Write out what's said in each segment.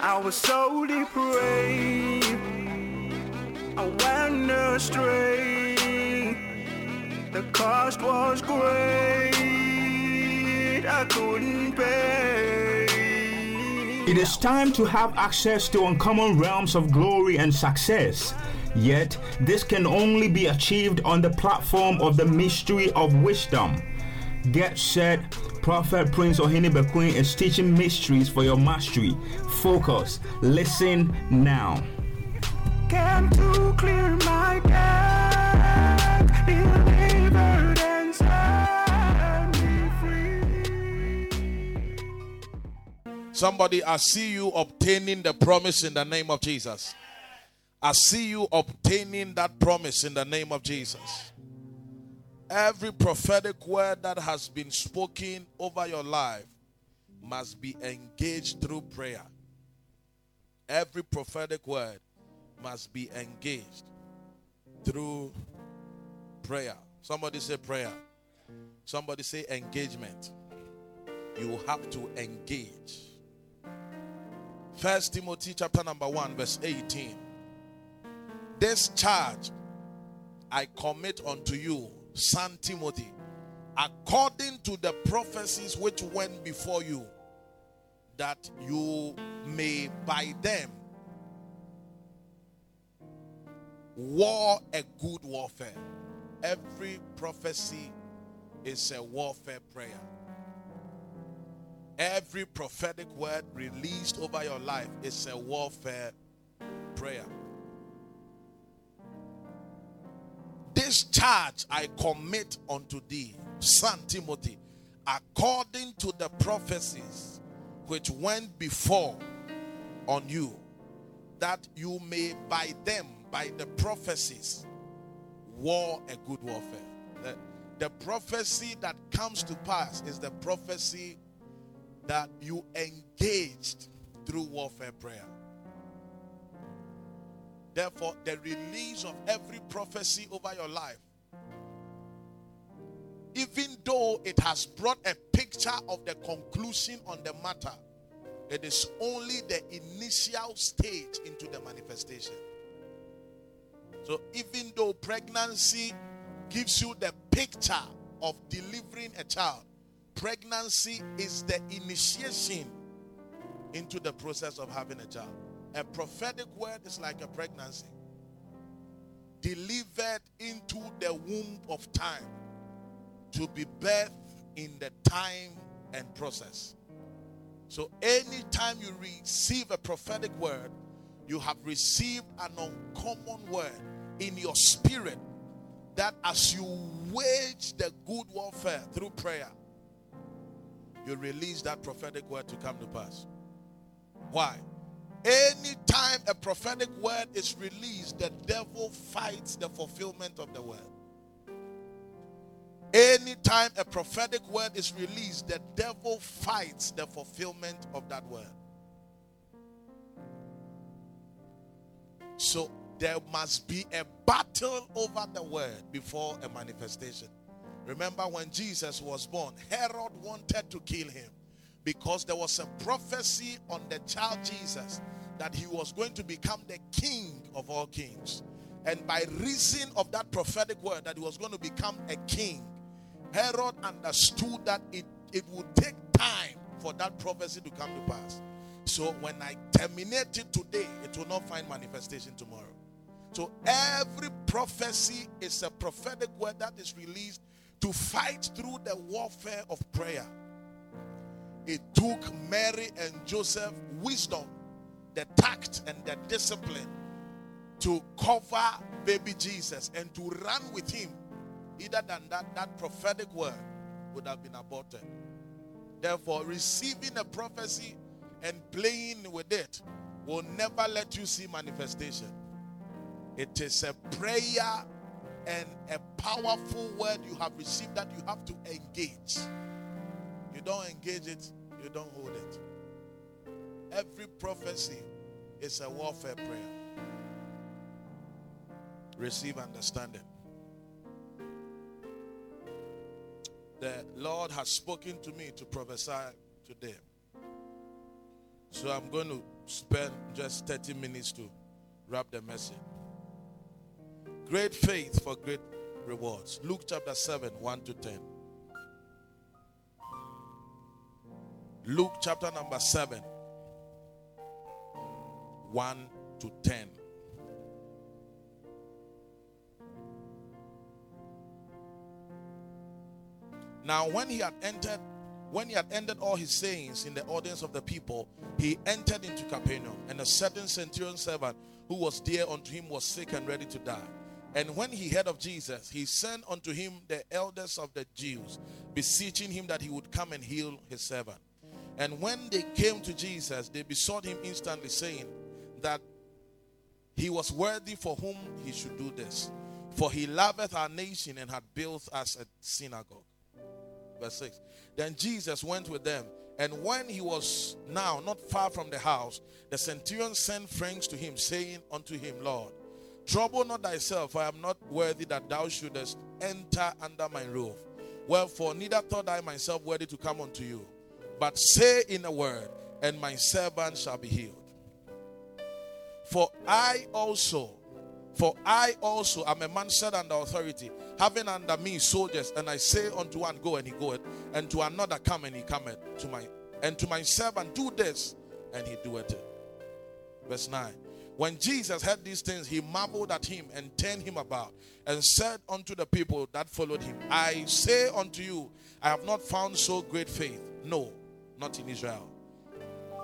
I was so depraved. I went astray. The cost was great. I couldn't pay. It is time to have access to uncommon realms of glory and success. Yet, this can only be achieved on the platform of the mystery of wisdom. Get set. Prophet Prince or Ohene Bekoe is teaching mysteries for your mastery. Focus. Listen now. Came to clear my debt. Delivered and set me free. Somebody, I see you obtaining the promise in the name of Jesus. I see you obtaining that promise in the name of Jesus. Every prophetic word that has been spoken over your life must be engaged through prayer. Every prophetic word must be engaged through prayer. Somebody say prayer. Somebody say engagement. You have to engage. First Timothy chapter number 1 verse 18. This charge I commit unto you, son Timothy, according to the prophecies which went before you, that you may by them war a good warfare. Every prophecy is a warfare prayer. Every prophetic word released over your life is a warfare prayer. This charge I commit unto thee, son Timothy, according to the prophecies which went before on you, that you may by them, by the prophecies, war a good warfare. The, the prophecy that comes to pass is the prophecy that you engaged through warfare prayer. Therefore, the release of every prophecy over your life, even though it has brought a picture of the conclusion on the matter, it is only the initial stage into the manifestation. So, even though pregnancy gives you the picture of delivering a child, pregnancy is the initiation into the process of having a child. A prophetic word is like a pregnancy delivered into the womb of time to be birthed in the time and process. So, anytime you receive a prophetic word, you have received an uncommon word in your spirit that as you wage the good warfare through prayer, you release that prophetic word to come to pass. Why? Anytime a prophetic word is released, the devil fights the fulfillment of the word. Anytime a prophetic word is released, the devil fights the fulfillment of that word. So there must be a battle over the word before a manifestation. Remember when Jesus was born, Herod wanted to kill him because there was a prophecy on the child Jesus that he was going to become the king of all kings. And by reason of that prophetic word that he was going to become a king, Herod understood that it, it would take time for that prophecy to come to pass. So when I terminate it today, it will not find manifestation tomorrow. So every prophecy is a prophetic word that is released to fight through the warfare of prayer. It took Mary and Joseph wisdom, the tact, and the discipline to cover baby Jesus and to run with him. Either than that, that prophetic word would have been aborted. Therefore, receiving a prophecy and playing with it will never let you see manifestation. It is a prayer and a powerful word you have received that you have to engage. You don't engage it, you don't hold it. Every prophecy is a warfare prayer. Receive understanding. The Lord has spoken to me to prophesy today. So I'm going to spend just 30 minutes to wrap the message. Great faith for great rewards. Luke chapter 7, 1 to 10. Luke chapter number 7, 1 to 10. Now, when he had entered, when he had ended all his sayings in the audience of the people, he entered into Capernaum, and a certain centurion servant who was dear unto him was sick and ready to die. And when he heard of Jesus, he sent unto him the elders of the Jews, beseeching him that he would come and heal his servant. And when they came to Jesus, they besought him instantly, saying that he was worthy for whom he should do this. For he loveth our nation and had built us a synagogue. Verse 6. Then Jesus went with them, and when he was now not far from the house, the centurion sent friends to him, saying unto him, Lord, trouble not thyself, I am not worthy that thou shouldest enter under my roof. Wherefore, neither thought I myself worthy to come unto you, but say in a word, and my servant shall be healed. For I also, for I also am a man set under authority, having under me soldiers, and I say unto one, Go, and he goeth, and to another, Come, and he cometh. To my and to my servant, Do this, and he doeth it. Verse 9. When Jesus heard these things, he marveled at him and turned him about and said unto the people that followed him, I say unto you, I have not found so great faith. No, not in Israel.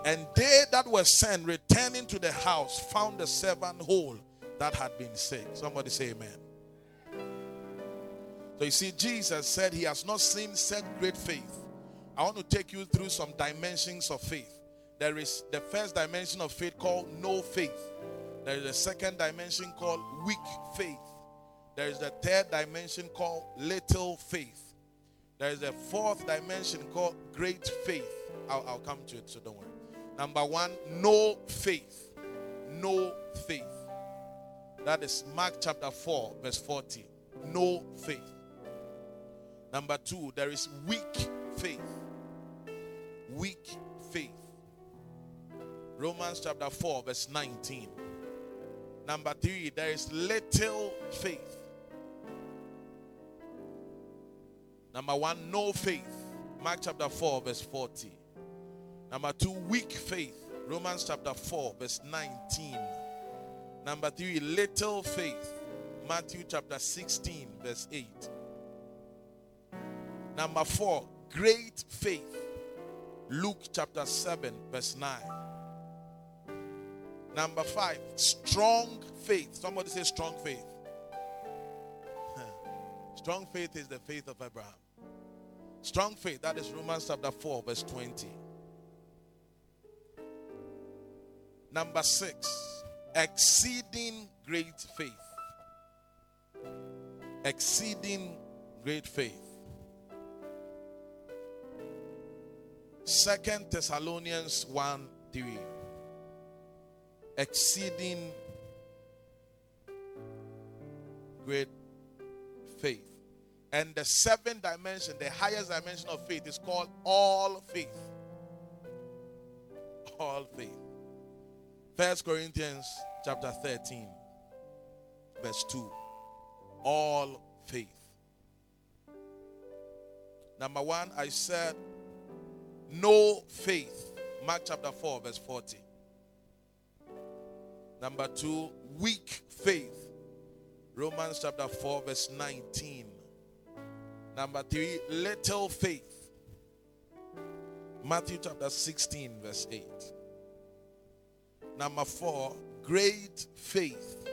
And they that were sent, returning to the house, found the servant whole that had been sick. Somebody say amen. So you see, Jesus said he has not seen such great faith. I want to take you through some dimensions of faith. There is the first dimension of faith called no faith. There is a second dimension called weak faith. There is the third dimension called little faith. There is a fourth dimension called great faith. I'll, I'll come to it, so don't worry. Number one, no faith. No faith. That is Mark chapter 4, verse 40. No faith. Number two, there is weak faith. Weak faith. Romans chapter 4, verse 19. Number three, there is little faith. Number one, no faith. Mark chapter 4, verse 40. Number two, weak faith. Romans chapter 4, verse 19. Number three, little faith. Matthew chapter 16, verse 8. Number four, great faith. Luke chapter 7, verse 9. Number five, strong faith. Somebody say strong faith. strong faith is the faith of Abraham. Strong faith, that is Romans chapter 4, verse 20. Number six, exceeding great faith. Exceeding great faith. Second Thessalonians 1 3. Exceeding great faith. And the seventh dimension, the highest dimension of faith, is called all faith. All faith. First Corinthians chapter 13, verse 2. All faith. Number one, I said no faith. Mark chapter 4, verse 40. Number two, weak faith. Romans chapter 4, verse 19. Number three, little faith. Matthew chapter 16, verse 8. Number four, great faith.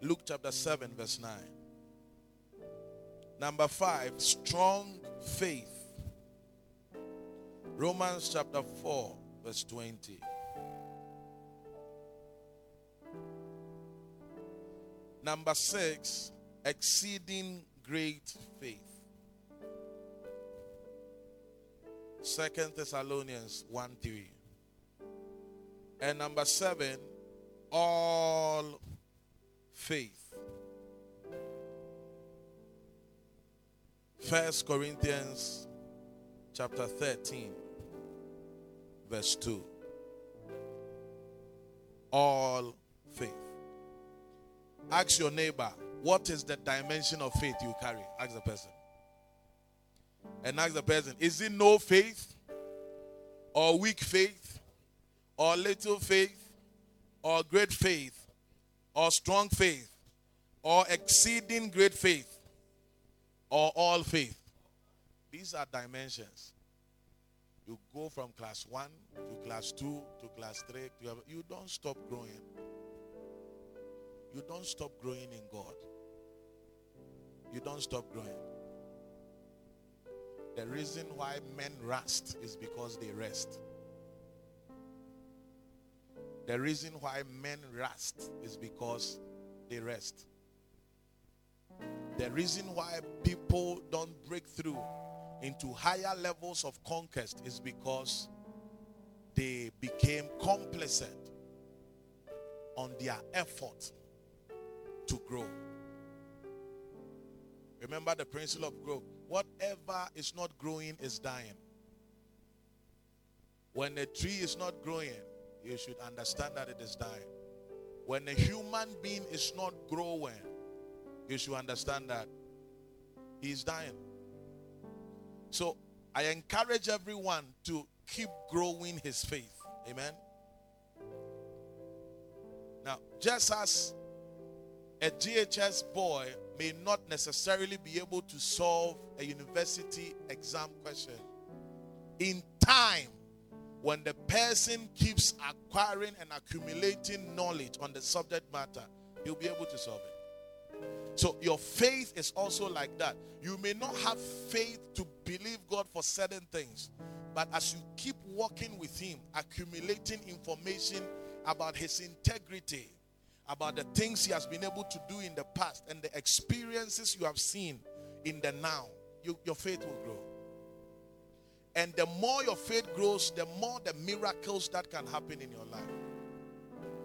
Luke chapter 7, verse 9. Number five, strong faith. Romans chapter 4, verse 20. Number six, exceeding great faith. Second Thessalonians 1 3. And number seven, all faith. First Corinthians chapter 13, verse 2. all faith. Ask your neighbor, what is the dimension of faith you carry? Ask the person. And ask the person, is it no faith? Or weak faith? Or little faith? Or great faith? Or strong faith? Or exceeding great faith? Or all faith? These are dimensions. You go from class 1 to class 2 to class 3. To, you don't stop growing. You don't stop growing in God. You don't stop growing. The reason why men rust is because they rest. The reason why men rust is because they rest. The reason why people don't break through into higher levels of conquest is because they became complacent on their effort to grow. Remember the principle of growth. Whatever is not growing is dying. When a tree is not growing, you should understand that it is dying. When a human being is not growing, you should understand that he is dying. So I encourage everyone to keep growing his faith. Amen. Now, just as a GHS boy may not necessarily be able to solve a university exam question, in time, when the person keeps acquiring and accumulating knowledge on the subject matter, he'll be able to solve it. So your faith is also like that. You may not have faith to believe God for certain things, but as you keep walking with Him, accumulating information about His integrity, about the things He has been able to do in the past, and the experiences you have seen in the now, you, your faith will grow. And the more your faith grows, the more the miracles that can happen in your life.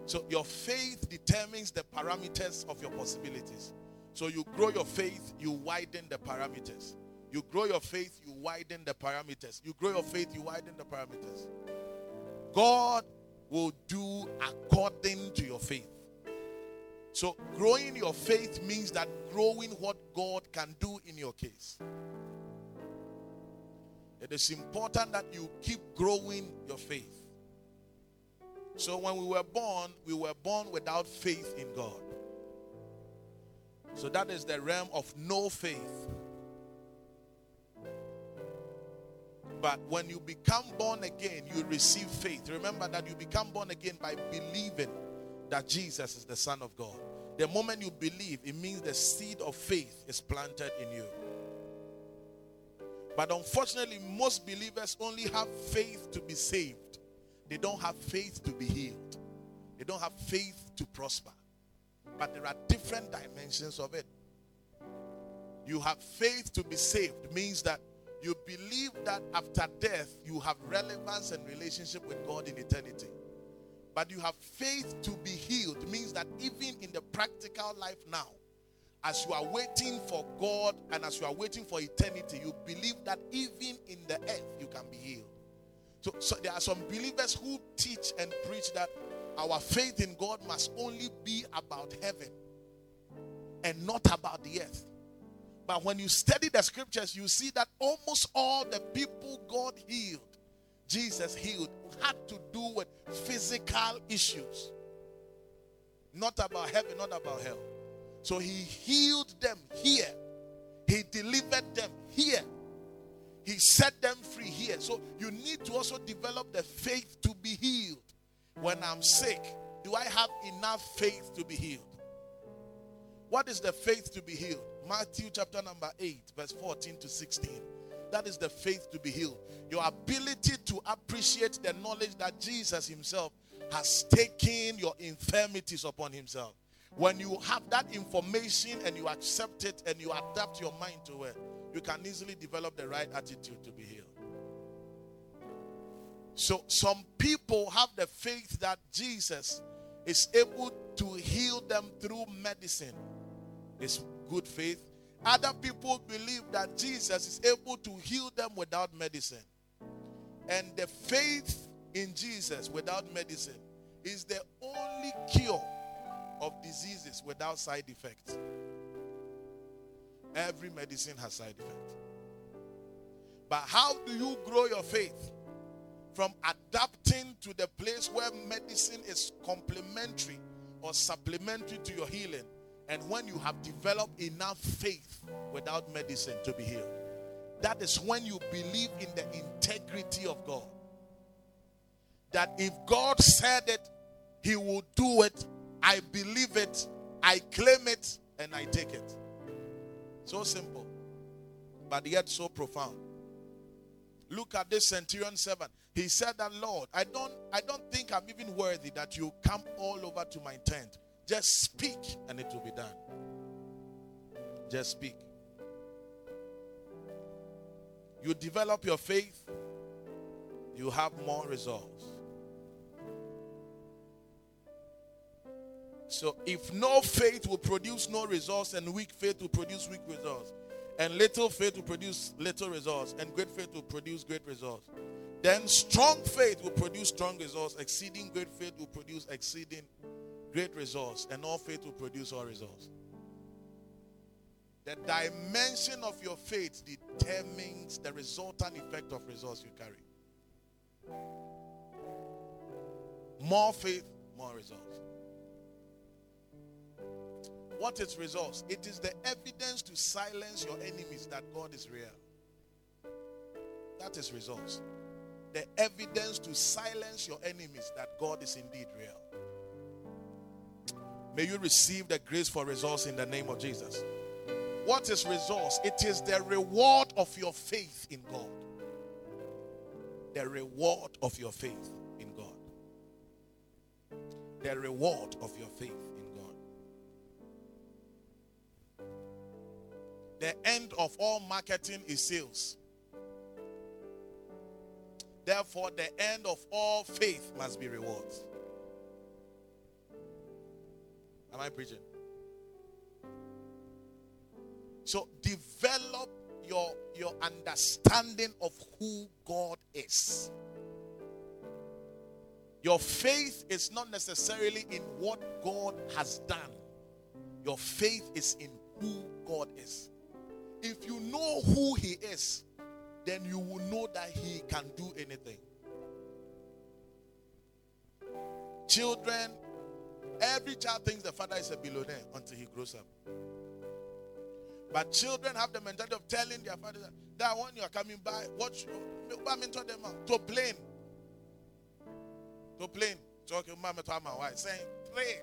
So your faith determines the parameters of your possibilities. So you grow your faith, you widen the parameters. You grow your faith, you widen the parameters. You grow your faith, you widen the parameters. God will do according to your faith. So growing your faith means that growing what God can do in your case. It is important that you keep growing your faith. So when we were born, we were born without faith in God. So that is the realm of no faith. But when you become born again, you receive faith. Remember that you become born again by believing that Jesus is the Son of God. The moment you believe, it means the seed of faith is planted in you. But unfortunately, most believers only have faith to be saved, they don't have faith to be healed, they don't have faith to prosper. But there are different dimensions of it. You have faith to be saved, means that you believe that after death you have relevance and relationship with God in eternity. But you have faith to be healed, means that even in the practical life now, as you are waiting for God and as you are waiting for eternity, you believe that even in the earth you can be healed. So, so there are some believers who teach and preach that our faith in God must only be about heaven and not about the earth. But when you study the scriptures, you see that almost all the people God healed, Jesus healed, had to do with physical issues. Not about heaven, not about hell. So he healed them here, he delivered them here, he set them free here. So you need to also develop the faith to be healed. When I'm sick, do I have enough faith to be healed? What is the faith to be healed? Matthew chapter number 8, verse 14 to 16. That is the faith to be healed. Your ability to appreciate the knowledge that Jesus Himself has taken your infirmities upon Himself. When you have that information and you accept it and you adapt your mind to it, you can easily develop the right attitude to be healed. So, some people have the faith that Jesus is able to heal them through medicine. It's good faith. Other people believe that Jesus is able to heal them without medicine. And the faith in Jesus without medicine is the only cure of diseases without side effects. Every medicine has side effects. But how do you grow your faith? From adapting to the place where medicine is complementary or supplementary to your healing, and when you have developed enough faith without medicine to be healed. That is when you believe in the integrity of God. That if God said it, He will do it. I believe it, I claim it, and I take it. So simple, but yet so profound. Look at this centurion servant. He said that Lord, I don't I don't think I'm even worthy that you come all over to my tent. Just speak and it will be done. Just speak. You develop your faith, you have more results. So if no faith will produce no results, and weak faith will produce weak results, and little faith will produce little results, and great faith will produce great results, then strong faith will produce strong results, exceeding great faith will produce exceeding great results, and all faith will produce all results. The dimension of your faith determines the resultant effect of results you carry. More faith, more results. What is results? It is the evidence to silence your enemies that God is real. That is results. The evidence to silence your enemies that God is indeed real. May you receive the grace for results in the name of Jesus. What is results? It is the reward of your faith in God. The reward of your faith in God. The reward of your faith of all marketing is sales. Therefore, the end of all faith must be rewards. Am I preaching? So develop your your understanding of who God is. Your faith is not necessarily in what God has done. Your faith is in who God is. If you know who he is, then you will know that he can do anything. Children, every child thinks the father is a billionaire until he grows up. But children have the mentality of telling their father that when you are coming by, watch mentor them to plane. To plane. Talking about mentor my wife, saying three.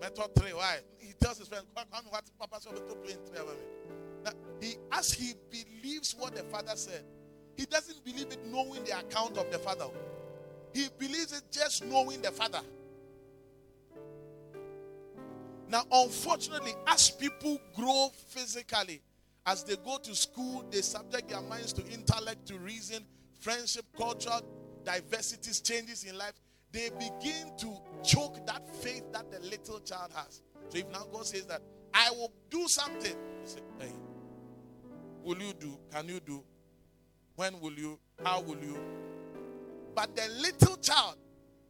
Mentor three. Why? He tells his friend, what Papa said to plane three. Now, he as he believes what the father said, he doesn't believe it knowing the account of the father. He believes it just knowing the father. Now, unfortunately, as people grow physically, as they go to school, they subject their minds to intellect, to reason, friendship, cultural diversities, changes in life. They begin to choke that faith that the little child has. So if now God says that, I will do something, you say, hey, will you do? Can you do? When will you? How will you? But the little child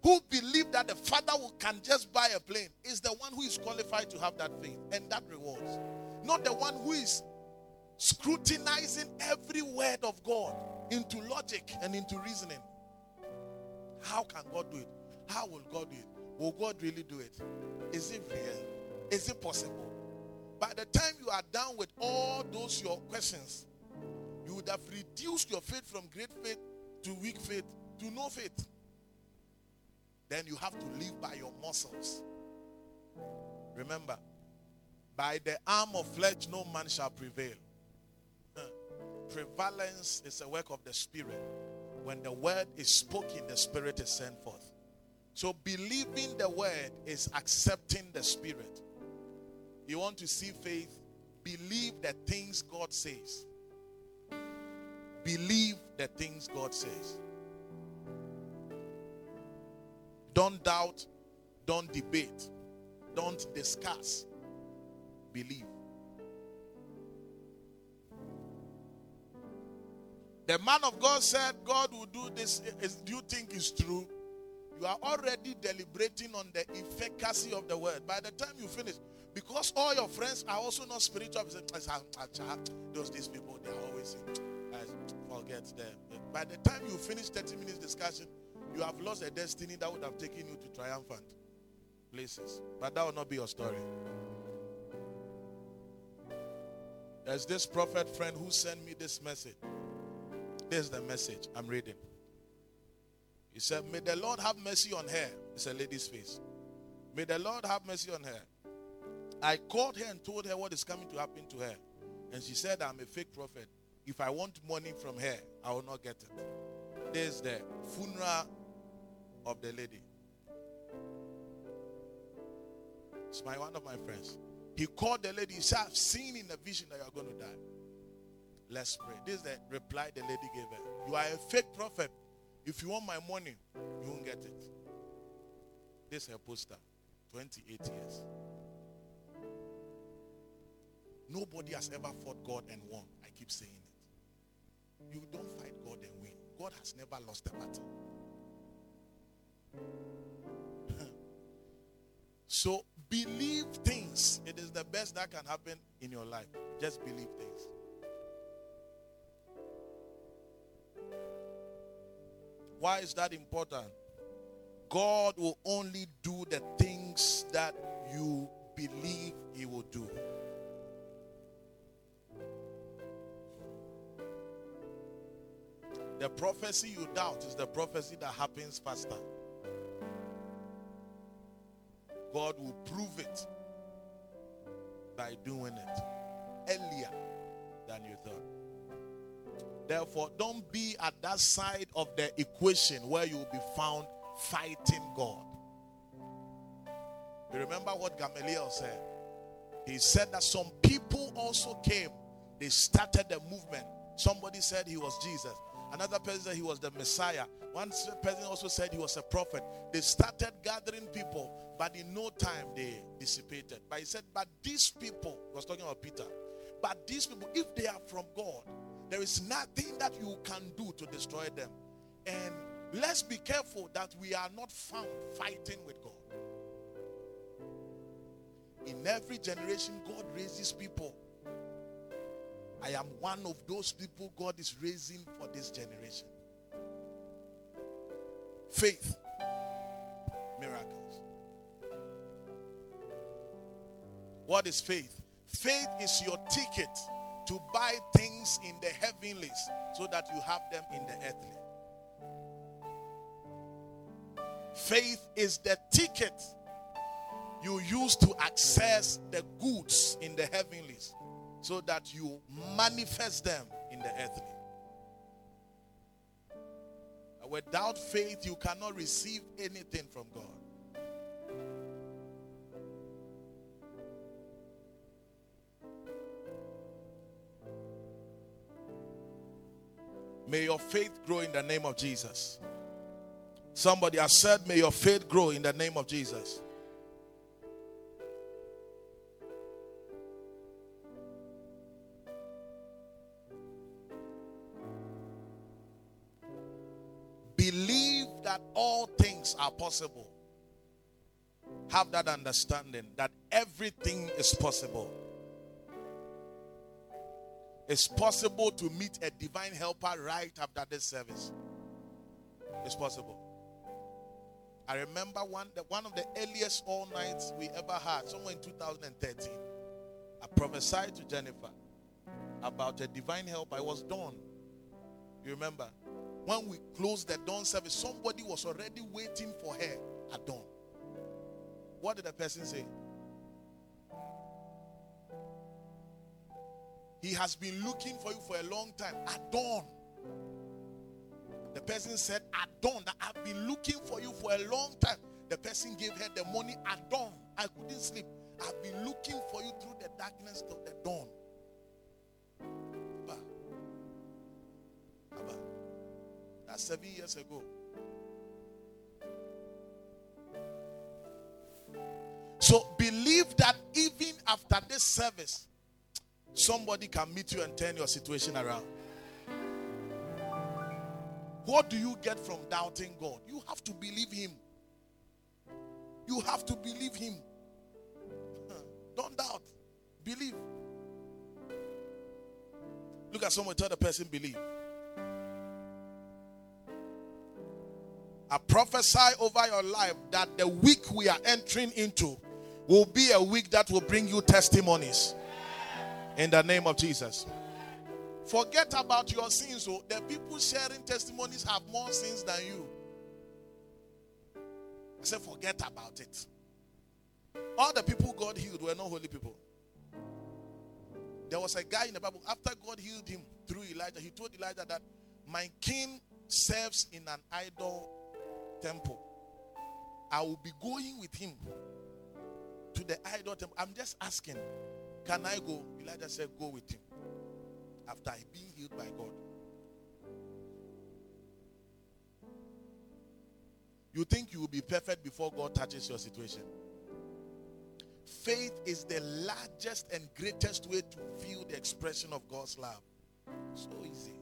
who believe that the father will, can just buy a plane is the one who is qualified to have that faith and that rewards. Not the one who is scrutinizing every word of God into logic and into reasoning. How can God do it? How will God do it? Will God really do it? Is it real? Is it possible? By the time you are done with all those your questions, you would have reduced your faith from great faith to weak faith to no faith then you have to live by your muscles. Remember, by the arm of flesh, no man shall prevail. Prevalence is a work of the Spirit. When the word is spoken, the Spirit is sent forth. So, believing the word is accepting the Spirit. You want to see faith? Believe the things God says. Believe the things God says. Don't doubt, don't debate, don't discuss. Believe. The man of God said, God will do this. Do you think it's true? you are already deliberating on the efficacy of the word. By the time you finish, because all your friends are also not spiritual, you say, "Ah, ah, ah, those these people they are always forget them. By the time you finish 30 minutes discussion, you have lost a destiny that would have taken you to triumphant places. But that will not be your story. There's this prophet friend who sent me this message. This is the message I'm reading. He said, May the Lord have mercy on her. It's a lady's face. May the Lord have mercy on her. I called her and told her what is coming to happen to her. And she said, I'm a fake prophet. If I want money from her, I will not get it. There's the funeral of the lady. It's my one of my friends. He called the lady. He said, I've seen in the vision that you're going to die. Let's pray. This is the reply the lady gave her. You are a fake prophet. If you want my money, you won't get it. This is her poster. 28 years. Nobody has ever fought God and won. I keep saying it. You don't fight God and win. God has never lost a battle. so believe things. It is the best that can happen in your life. Just believe things. Why is that important? God will only do the things that you believe He will do. The prophecy you doubt is the prophecy that happens faster. God will prove it by doing it earlier than you thought. Therefore, don't be at that side of the equation where you will be found fighting God. You remember what Gamaliel said? He said that some people also came, they started the movement. Somebody said he was Jesus. Another person said he was the Messiah. One person also said he was a prophet. They started gathering people, but in no time they dissipated. But he said, But these people, he was talking about Peter, but these people, if they are from God, there is nothing that you can do to destroy them. And let's be careful that we are not found fighting with God. In every generation, God raises people I am one of those people God is raising this generation. Faith, miracles. What is faith? Faith is your ticket to buy things in the heavenlies so that you have them in the earthly. Faith is the ticket you use to access the goods in the heavenlies so that you manifest them in the earthly. Without faith, you cannot receive anything from God. May your faith grow in the name of Jesus. Somebody has said, May your faith grow in the name of Jesus. Are possible. Have that understanding that everything is possible. It's possible to meet a divine helper right after this service. It's possible. I remember one the, one of the earliest all nights we ever had, somewhere in 2013. I prophesied to Jennifer about a divine help. I was done. You remember? When we closed the dawn service, somebody was already waiting for her at dawn. What did the person say? He has been looking for you for a long time. At dawn. The person said, At dawn, that I've been looking for you for a long time. The person gave her the money at dawn. I couldn't sleep. I've been looking for you through the darkness of the dawn. That's seven years ago. So believe that even after this service, somebody can meet you and turn your situation around. What do you get from doubting God? You have to believe Him. You have to believe him. Don't doubt. Believe. Look at someone, tell the person, believe. I prophesy over your life that the week we are entering into will be a week that will bring you testimonies. In the name of Jesus. Forget about your sins. So the people sharing testimonies have more sins than you. I said, forget about it. All the people God healed were not holy people. There was a guy in the Bible, after God healed him through Elijah, he told Elijah that my king serves in an idol temple. I will be going with him to the idol temple. I'm just asking, can I go? Elijah said, Go with him. After being healed by God. You think you will be perfect before God touches your situation? Faith is the largest and greatest way to feel the expression of God's love. So easy.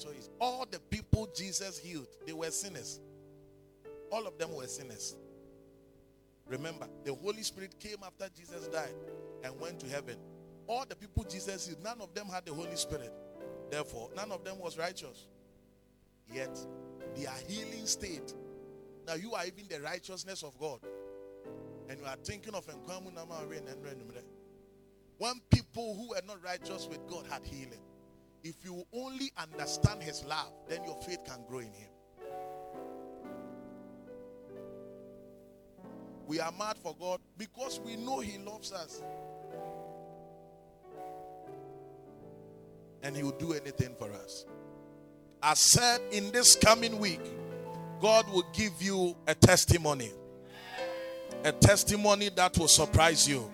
So easy. All the people Jesus healed, they were sinners. All of them were sinners. Remember, the Holy Spirit came after Jesus died and went to heaven. All the people Jesus healed, none of them had the Holy Spirit. Therefore, none of them was righteous. Yet, their healing state. Now, you are even the righteousness of God. And you are thinking of when people who were not righteous with God had healing. If you only understand His love, then your faith can grow in Him. We are mad for God because we know He loves us. And He will do anything for us. I said in this coming week, God will give you a testimony. A testimony that will surprise you.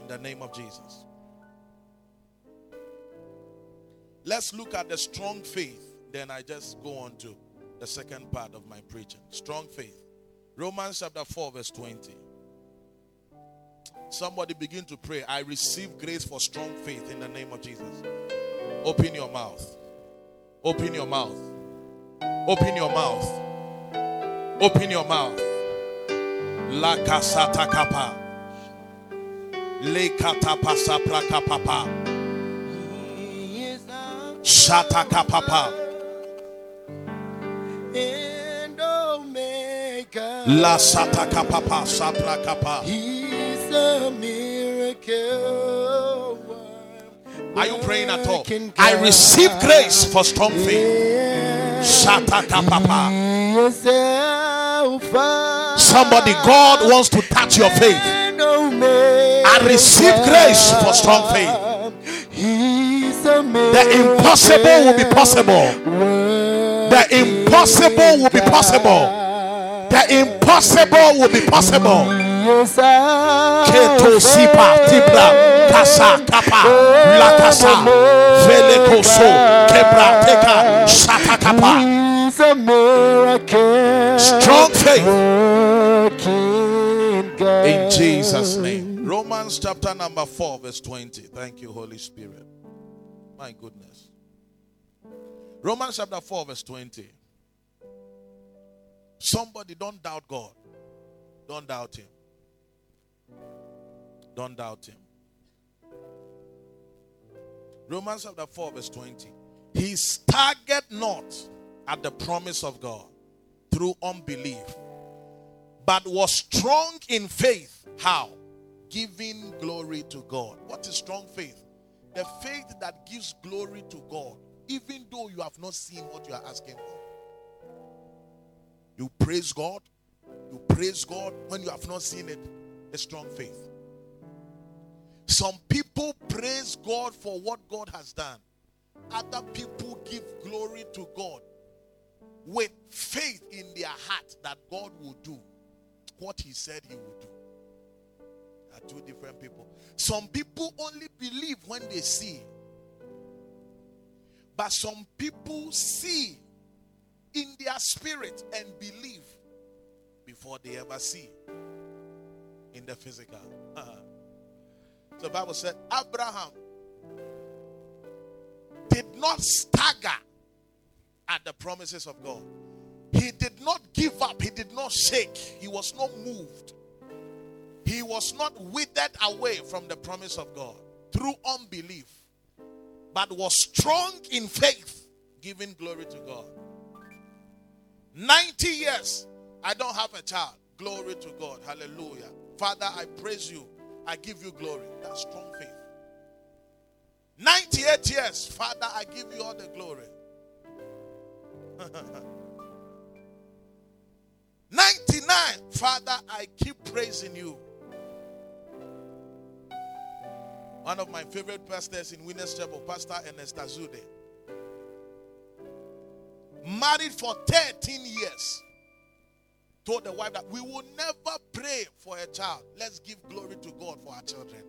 In the name of Jesus. Let's look at the strong faith. Then I just go on to the second part of my preaching. Strong faith. Romans chapter 4, verse 20. Somebody begin to pray. I receive grace for strong faith in the name of Jesus. Open your mouth. Open your mouth. Open your mouth. Open your mouth. La kasata kapa. Le prakapapa. Shata kapapa. and Omega. La sata kapapa sapra kapa. He's a miracle. Are you praying at all? I receive grace for strong faith. Shata kapapa. He Somebody, God wants to touch your faith. I receive grace for strong faith. The impossible will be possible. The impossible will be possible. The impossible will be possible. Keto sipa tibra kasa kapa la kasa vele koso kebra teka shaka kapa. Strong faith in Jesus' name. Romans chapter number 4, verse 20. Thank you, Holy Spirit. My goodness. Romans chapter 4, verse 20. Somebody don't doubt God. Don't doubt Him. Don't doubt Him. Romans chapter 4, verse 20. He staggered not at the promise of God through unbelief, but was strong in faith. How? Giving glory to God. What is strong faith? The faith that gives glory to God, even though you have not seen what you are asking for. You praise God. You praise God when you have not seen it. A strong faith. Some people praise God for what God has done. Other people give glory to God with faith in their heart that God will do what He said He will do. Are two different people. Some people only believe when they see, but some people see in their spirit and believe before they ever see in the physical. Uh-huh. The Bible said Abraham did not stagger at the promises of God. He did not give up, he did not shake, he was not moved. He was not withered away from the promise of God through unbelief, but was strong in faith, giving glory to God. 90 years, I don't have a child. Glory to God. Hallelujah. Father, I praise you. I give you glory. That's strong faith. 98 years, Father, I give you all the glory. 99, Father, I keep praising you. One of my favorite pastors in Winners Chapel, Pastor Ernest Azude, married for 13 years, told the wife that we will never pray for a child. Let's give glory to God for our children.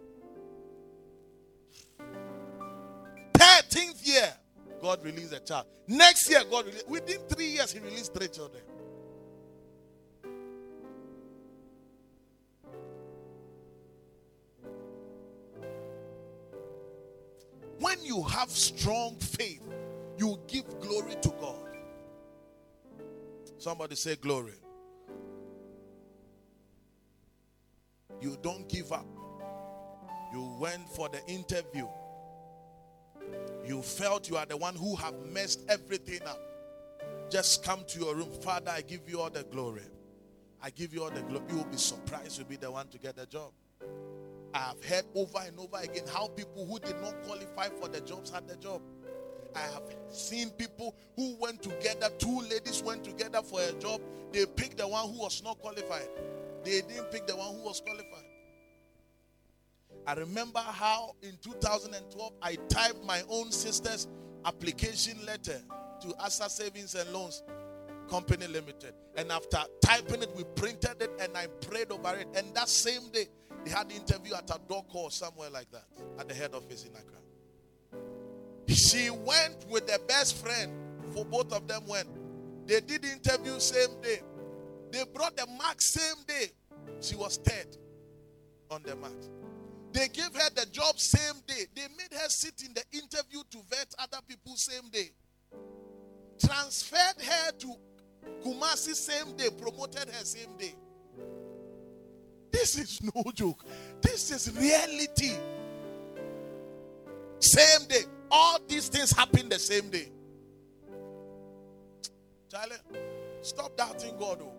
13th year, God released a child. Next year, God released, within three years, He released three children. You have strong faith, you give glory to God. Somebody say glory. You don't give up. You went for the interview. You felt you are the one who have messed everything up. Just come to your room. Father, I give you all the glory. I give you all the glory. You will be surprised you'll be the one to get the job. I have heard over and over again how people who did not qualify for the jobs had the job. I have seen people who went together, two ladies went together for a job. They picked the one who was not qualified. They didn't pick the one who was qualified. I remember how in 2012 I typed my own sister's application letter to Asa Savings and Loans Company Limited. And after typing it, we printed it and I prayed over it. And that same day, they had the interview at a door call somewhere like that at the head office in Accra. She went with the best friend for both of them went. They did the interview same day. They brought the mark same day. She was third on the mark. They gave her the job same day. They made her sit in the interview to vet other people same day. Transferred her to Kumasi same day, promoted her same day. This is no joke. This is reality. Same day. All these things happen the same day. Charlie, stop doubting God. Oh.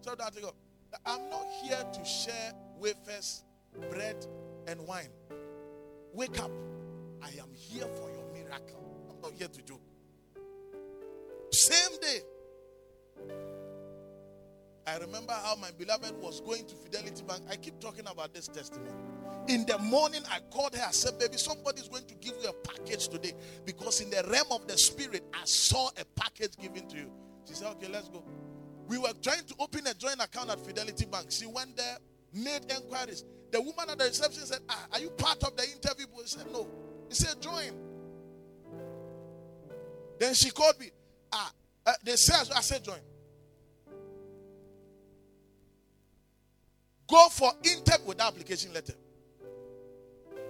Stop doubting God. I'm not here to share wafers, bread, and wine. Wake up. I am here for your miracle. I'm not here to joke. Same day. I remember how my beloved was going to Fidelity Bank. I keep talking about this testimony. In the morning, I called her. I said, Baby, somebody's going to give you a package today. Because in the realm of the spirit, I saw a package given to you. She said, Okay, let's go. We were trying to open a joint account at Fidelity Bank. She went there, made inquiries. The woman at the reception said, ah, Are you part of the interview? She said, No. He said, Join. Then she called me. Ah, uh, they said, I said, Join. Go for interview with application letter.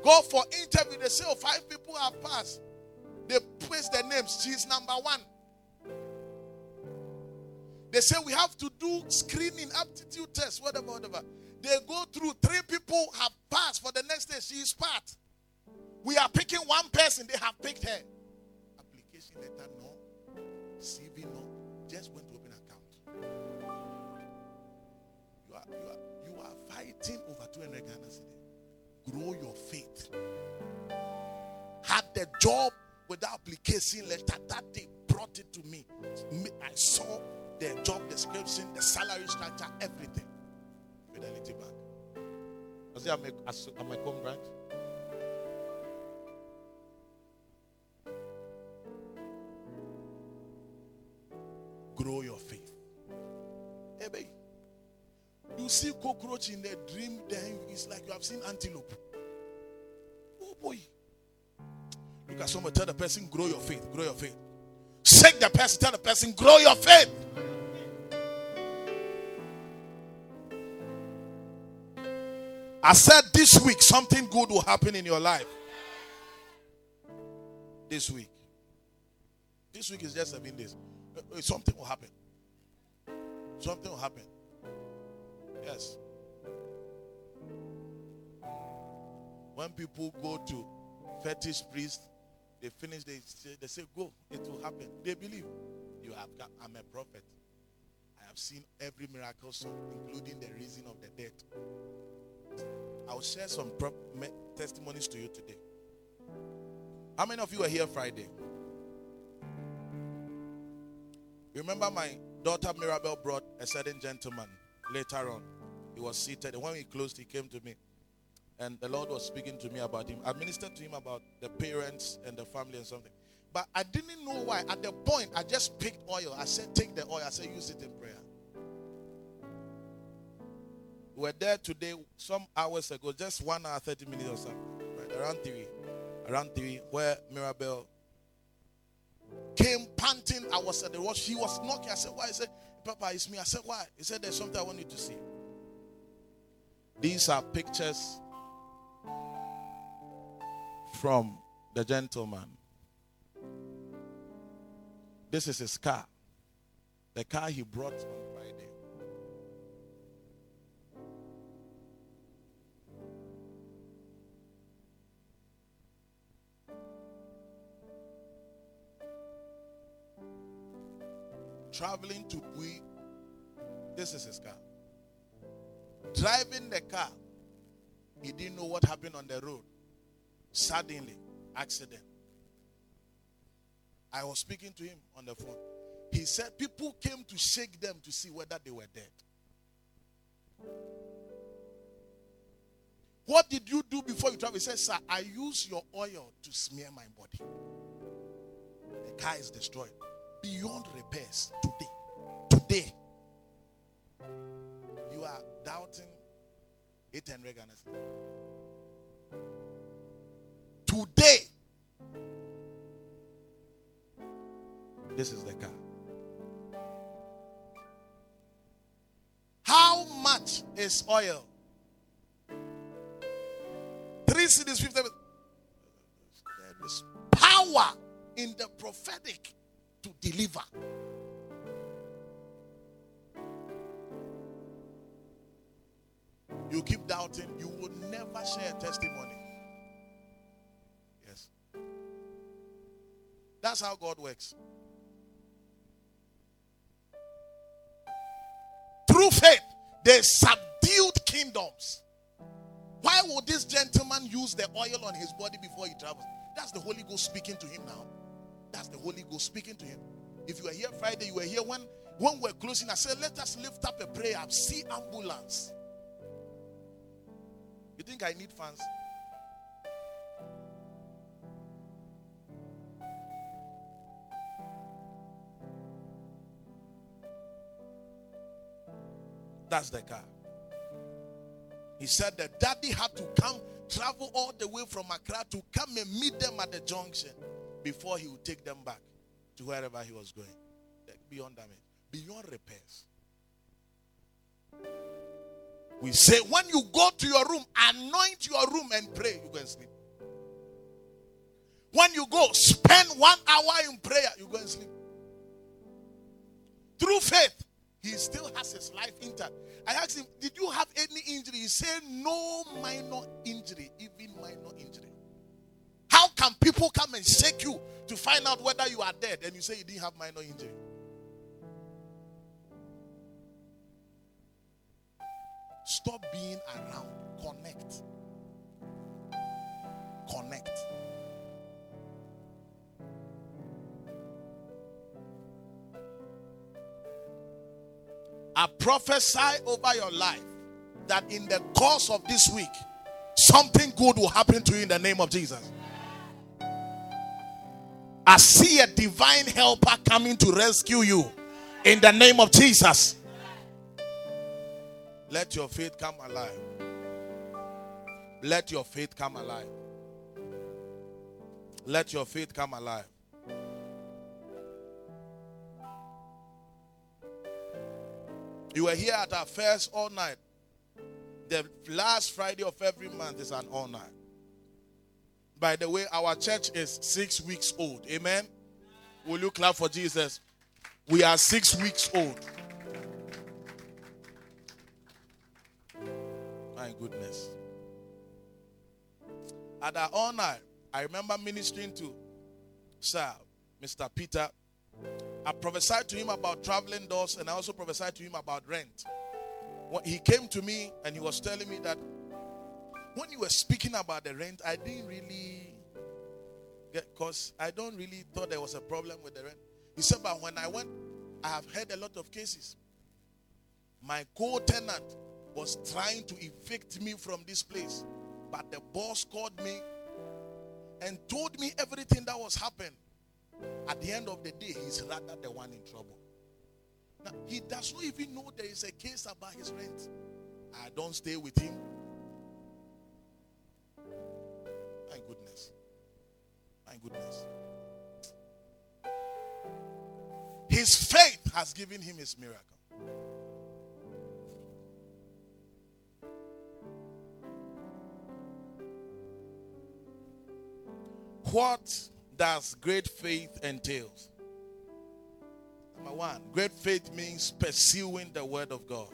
Go for interview. They say, oh, five people have passed. They place their names. She's number one. They say we have to do screening, aptitude test, whatever, whatever. They go through. Three people have passed for the next day. She is part. We are picking one person. They have picked her. Application letter, no. CV, no. Just went to open account. You are, you are, fighting over 200 Ghana cedi. Grow your faith. Had the job with the application letter that they brought it to me. I saw the job description, the salary structure, everything. Fidelity Bank. Was it at my home branch? Grow your faith. See cockroach in the dream, then it's like you have seen antelope. Oh boy. Look at someone, tell the person, grow your faith, grow your faith. Shake the person, tell the person, grow your faith. I said this week something good will happen in your life. This week. This week is just seven days. uh, something will happen. Something will happen. Yes. When people go to fetish priest, they finish, they say, they say, Go, it will happen. They believe. You have I'm a prophet. I have seen every miracle, so including the raising of the dead. I'll share some prop- testimonies to you today. How many of you were here Friday? Remember, my daughter Mirabel brought a certain gentleman later on. He was seated, and when we closed, he came to me. And the Lord was speaking to me about him. I ministered to him about the parents and the family and something. But I didn't know why. At the point, I just picked oil. I said, Take the oil. I said, Use it in prayer. We were there today, some hours ago, just one hour, 30 minutes or something. Right? Around three. Around three, where Mirabel came panting. I was at the watch. She was knocking. I said, Why? He said, Papa, it's me. I said, Why? He said, There's something I want you to see. These are pictures from the gentleman. This is his car. The car he brought on Friday. Traveling to Bui. This is his car. Driving the car. He didn't know what happened on the road. Suddenly, accident. I was speaking to him on the phone. He said people came to shake them to see whether they were dead. What did you do before you travel? He said, Sir, I use your oil to smear my body. The car is destroyed. Beyond repairs today. Today. Doubting 800 Ghana cedis. Today. This is the car. How much is oil? Three cedis, 50. There is power in the prophetic to deliver. You keep doubting, you will never share a testimony. Yes. That's how God works. Through faith, they subdued kingdoms. Why would this gentleman use the oil on his body before he travels? That's the Holy Ghost speaking to him now. That's the Holy Ghost speaking to him. If you were here Friday, you were here when when we're closing. I said, let us lift up a prayer. See ambulance. You think I need fans? That's the car. He said that daddy had to come, travel all the way from Accra to come and meet them at the junction before he would take them back to wherever he was going. Beyond damage, beyond repairs. We say when you go to your room, anoint your room and pray. You go and sleep. When you go, spend one hour in prayer. You go and sleep. Through faith, he still has his life intact. I asked him, Did you have any injury? He said, No minor injury, even minor injury. How can people come and shake you to find out whether you are dead and you say you didn't have minor injury? Stop being around. Connect. Connect. I prophesy over your life that in the course of this week, something good will happen to you in the name of Jesus. I see a divine helper coming to rescue you in the name of Jesus. Let your faith come alive. Let your faith come alive. Let your faith come alive. You were here at our first all night. The last Friday of every month is an all night. By the way, our church is six weeks old. Amen. Will you clap for Jesus? We are six weeks old. My goodness. At our honor, I remember ministering to Sir Mr. Peter. I prophesied to him about traveling doors and I also prophesied to him about rent. When he came to me and he was telling me that when you were speaking about the rent, I didn't really get because I don't really thought there was a problem with the rent. He said, but when I went, I have heard a lot of cases. My co-tenant was trying to evict me from this place, but the boss called me and told me everything that was happening. At the end of the day, he's rather the one in trouble. Now, he does not even know there is a case about his rent. I don't stay with him. My goodness. My goodness. His faith has given him his miracle. What does great faith entails? Number one, great faith means pursuing the word of God.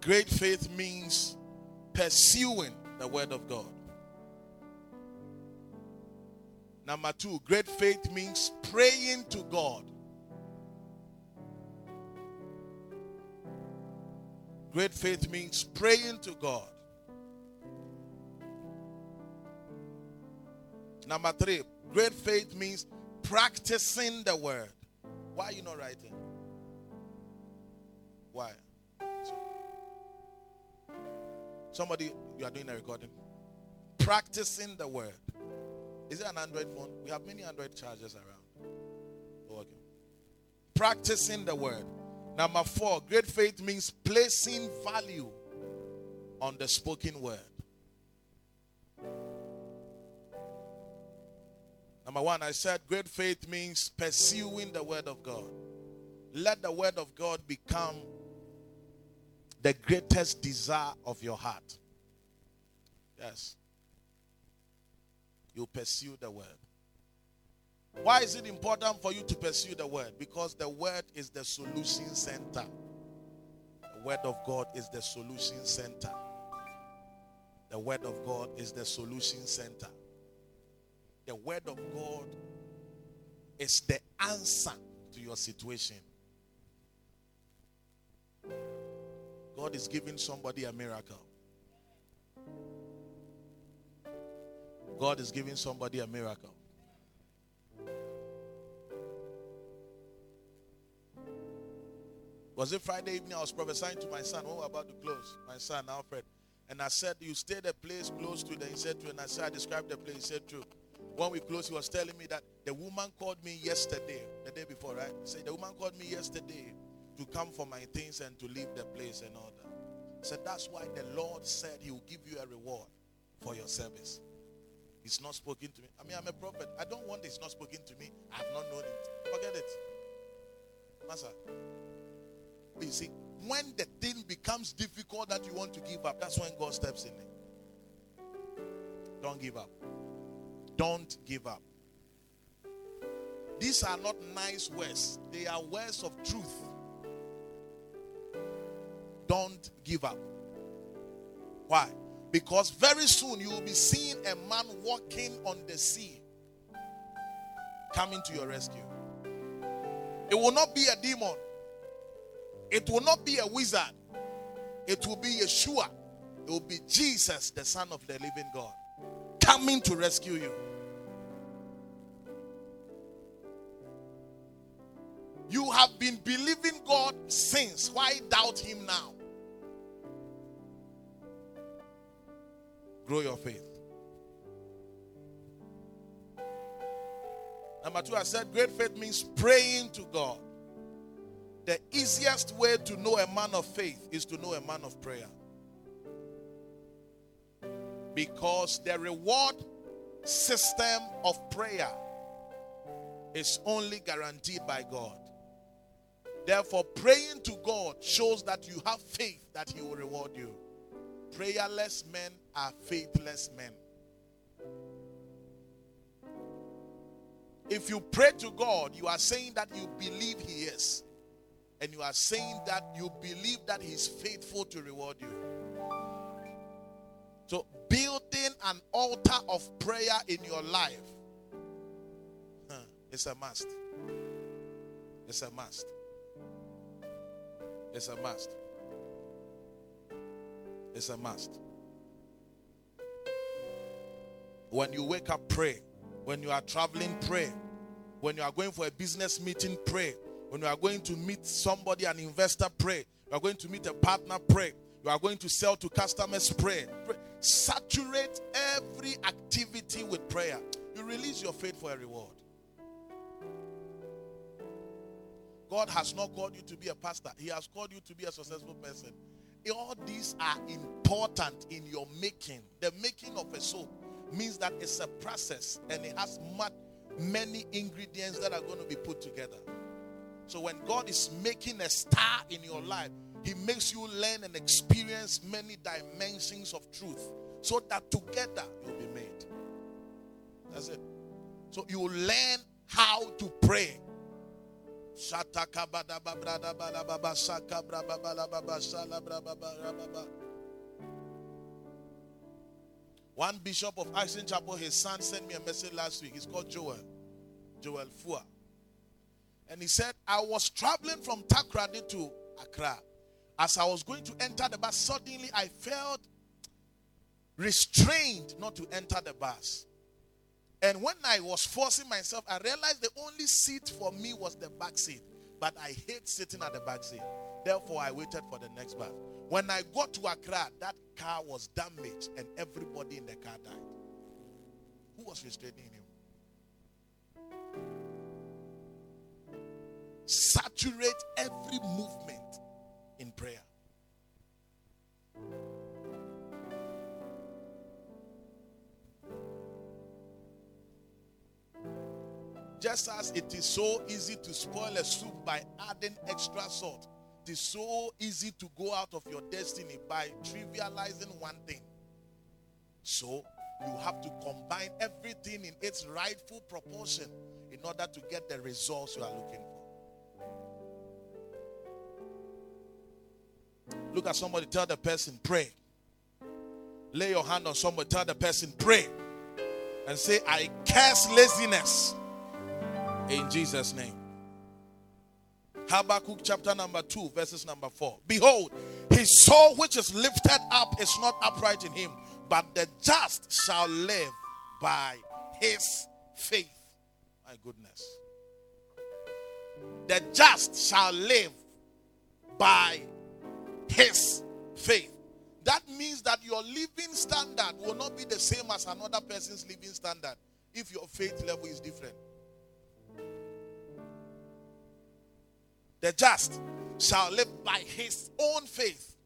Great faith means pursuing the word of God. Number two, great faith means praying to God. Great faith means praying to God. Number three, great faith means practicing the word. Why are you not writing? Why? So- somebody, you are doing a recording. Practicing the word. Is it an Android phone? We have many Android chargers around. Oh, okay. Practicing the word. Number four, great faith means placing value on the spoken word. Number one, I said great faith means pursuing the word of God. Let the word of God become the greatest desire of your heart. Yes. You pursue the word. Why is it important for you to pursue the word? Because the word is the solution center. The word of God is the solution center. The word of God is the solution center. The word of God is the answer to your situation. God is giving somebody a miracle. God is giving somebody a miracle. Was it Friday evening? I was prophesying to my son oh, were about to close. My son, Alfred. And I said, You stayed a place close to the he said to and I said, I described the place. He said, True. When we closed, he was telling me that the woman called me yesterday, the day before, right? Said, The woman called me yesterday to come for my things and to leave the place and all that. Said, That's why the Lord said he will give you a reward for your service. He's not spoken to me. I mean, I'm a prophet. I don't want this not spoken to me. I have not known it. Forget it. Master. You see, when the thing becomes difficult that you want to give up, that's when God steps in it. Don't give up. Don't give up. These are not nice words, they are words of truth. Don't give up. Why? Because very soon you will be seeing a man walking on the sea coming to your rescue. It will not be a demon, it will not be a wizard, it will be Yeshua, it will be Jesus, the Son of the living God, coming to rescue you. You have been believing God since. Why doubt Him now? Grow your faith. Number two, I said great faith means praying to God. The easiest way to know a man of faith is to know a man of prayer. Because the reward system of prayer is only guaranteed by God. Therefore, praying to God shows that you have faith that He will reward you. Prayerless men are faithless men. If you pray to God, you are saying that you believe He is. And you are saying that you believe that He's faithful to reward you. So, building an altar of prayer in your life is a must. It's a must. It's a must. It's a must. When you wake up, pray. When you are traveling, pray. When you are going for a business meeting, pray. When you are going to meet somebody, an investor, pray. You are going to meet a partner, pray. You are going to sell to customers, pray. pray. Saturate every activity with prayer. You release your faith for a reward. God has not called you to be a pastor, He has called you to be a successful person. All these are important in your making. The making of a soap means that it's a process and it has many ingredients that are going to be put together. So when God is making a star in your life, He makes you learn and experience many dimensions of truth so that together you'll be made. That's it. So you learn how to pray. One bishop of Action Chapel, his son sent me a message last week. He's called Joel, Joel Fua. And he said, I was traveling from Takoradi to Accra. As I was going to enter the bus, suddenly I felt restrained not to enter the bus. And when I was forcing myself, I realized the only seat for me was the back seat. But I hate sitting at the back seat. Therefore, I waited for the next bus. When I got to Accra, that car was damaged and everybody in the car died. Who was restraining him? Saturate every movement in prayer. Just as it is so easy to spoil a soup by adding extra salt, it is so easy to go out of your destiny by trivializing one thing. So, you have to combine everything in its rightful proportion in order to get the results you are looking for. Look at somebody, tell the person, pray. Lay your hand on somebody, tell the person, pray. And say, I curse laziness in Jesus' name. Habakkuk chapter number 2, verses number 4. Behold, his soul which is lifted up is not upright in him, but the just shall live by his faith. My goodness. The just shall live by his faith. That means that your living standard will not be the same as another person's living standard if your faith level is different. The just shall live by his own faith.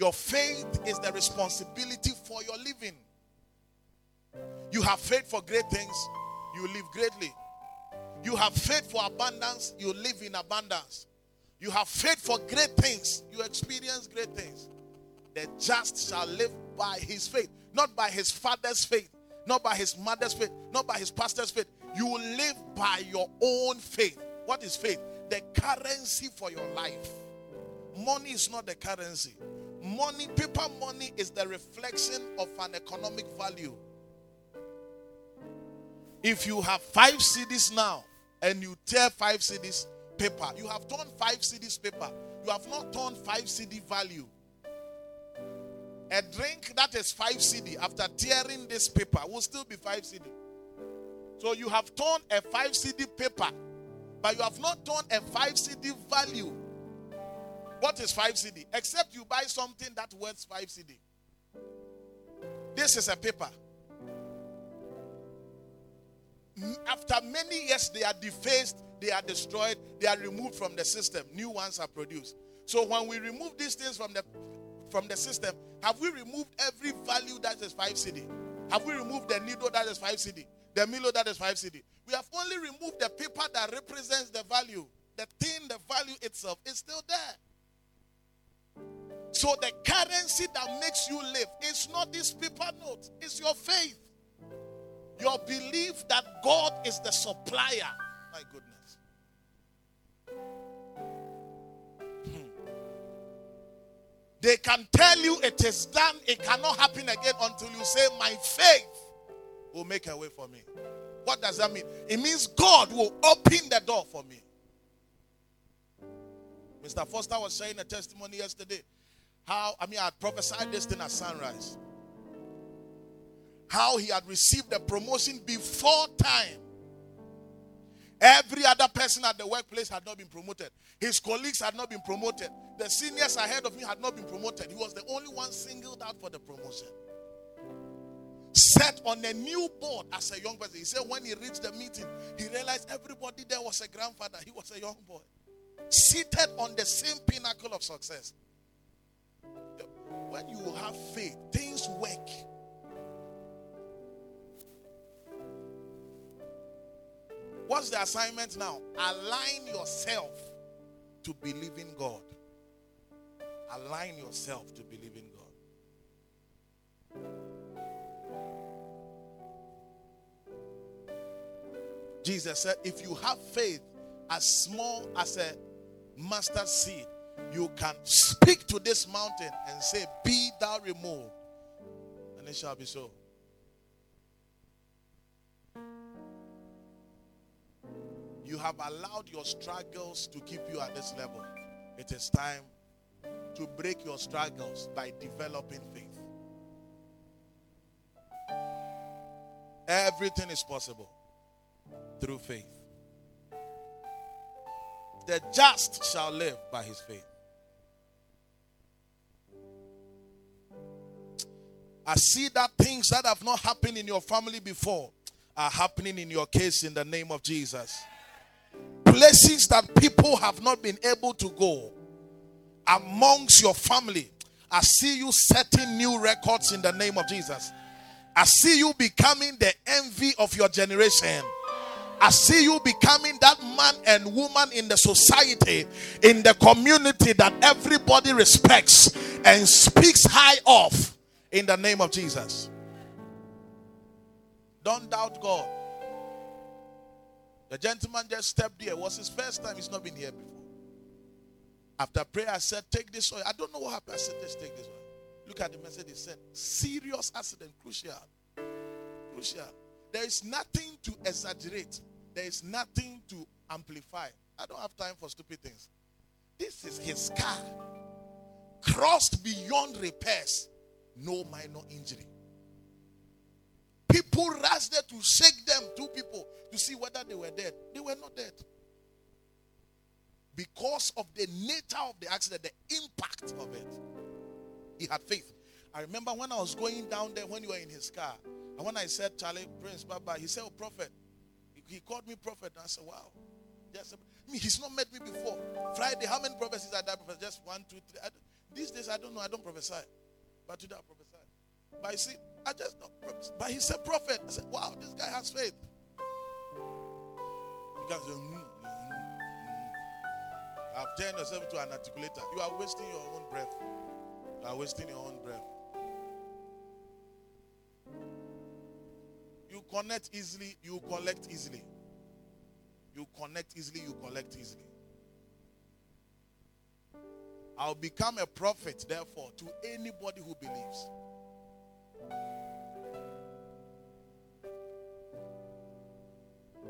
Your faith is the responsibility for your living. You have faith for great things, you live greatly. You have faith for abundance, you live in abundance. You have faith for great things, you experience great things. The just shall live by his faith, not by his father's faith, not by his mother's faith, not by his pastor's faith. You live by your own faith. What is faith? The currency for your life. Money is not the currency. Money, paper money, is the reflection of an economic value. If you have five cedis now and you tear five cedis paper, you have torn five cedis paper. You have not torn five cedi value. A drink that is five cedi after tearing this paper will still be five cedi. So you have torn a five cedi paper but you have not done a 5 cedi value. What is 5 cedi? Except you buy something that worth 5 cedi. This is a paper. After many years, they are defaced, they are destroyed, they are removed from the system. New ones are produced. So when we remove these things from the from the system, have we removed every value that is 5 cedi? Have we removed the needle that is 5 cedi? The Milo that is 5 cedi? We have only removed the paper that represents the value. The thing, the value itself is still there. So the currency that makes you live is not this paper note, it's your faith. Your belief that God is the supplier. My goodness. Hmm. They can tell you it is done, it cannot happen again until you say, My faith will make a way for me. What does that mean? It means God will open the door for me. Mr. Foster was saying a testimony yesterday. How, I mean, I prophesied this thing at sunrise. How he had received a promotion before time. Every other person at the workplace had not been promoted. His colleagues had not been promoted. The seniors ahead of him had not been promoted. He was the only one singled out for the promotion. Set on a new board as a young person. He said when he reached the meeting, he realized everybody there was a grandfather. He was a young boy. Seated on the same pinnacle of success. When you have faith, things work. What's the assignment now? Align yourself to believe in God. Align yourself to believe God. Jesus said, if you have faith as small as a mustard seed, you can speak to this mountain and say, Be thou removed, and it shall be so. You have allowed your struggles to keep you at this level. It is time to break your struggles by developing faith. Everything is possible through faith. The just shall live by his faith. I see that things that have not happened in your family before are happening in your case in the name of Jesus. Places that people have not been able to go amongst your family. I see you setting new records in the name of Jesus. I see you becoming the envy of your generation. I see you becoming that man and woman in the society, in the community that everybody respects and speaks high of in the name of Jesus. Don't doubt God. The gentleman just stepped here. It was his first time. He's not been here before. After prayer, I said, Take this oil. I don't know what happened. I said, Let's take this oil. Look at the message. He said, Serious accident, crucial. Crucial. There is nothing to exaggerate, there is nothing to amplify. I don't have time for stupid things. This is his car. Crossed beyond repairs, no minor injury. People rushed there to shake them, two people, to see whether they were dead. They were not dead. Because of the nature of the accident, the impact of it. He had faith. I remember when I was going down there when you were in his car, and when I said, Charlie, Prince, bye, he said, Oh, prophet. He, he called me prophet. And I said, Wow. He's not met me before. Friday, how many prophecies died? Prophet? Just one, two, three. These days, I don't know. I don't prophesy. But today, I prophesy. But you see, I just don't prophesy. But he's a prophet. I said, Wow, this guy has faith. You guys say, mm, mm, mm. I've turned yourself to an articulator. You are wasting your own breath. You are wasting your own breath. You connect easily, you collect easily. You connect easily, you collect easily. I'll become a prophet, therefore, to anybody who believes.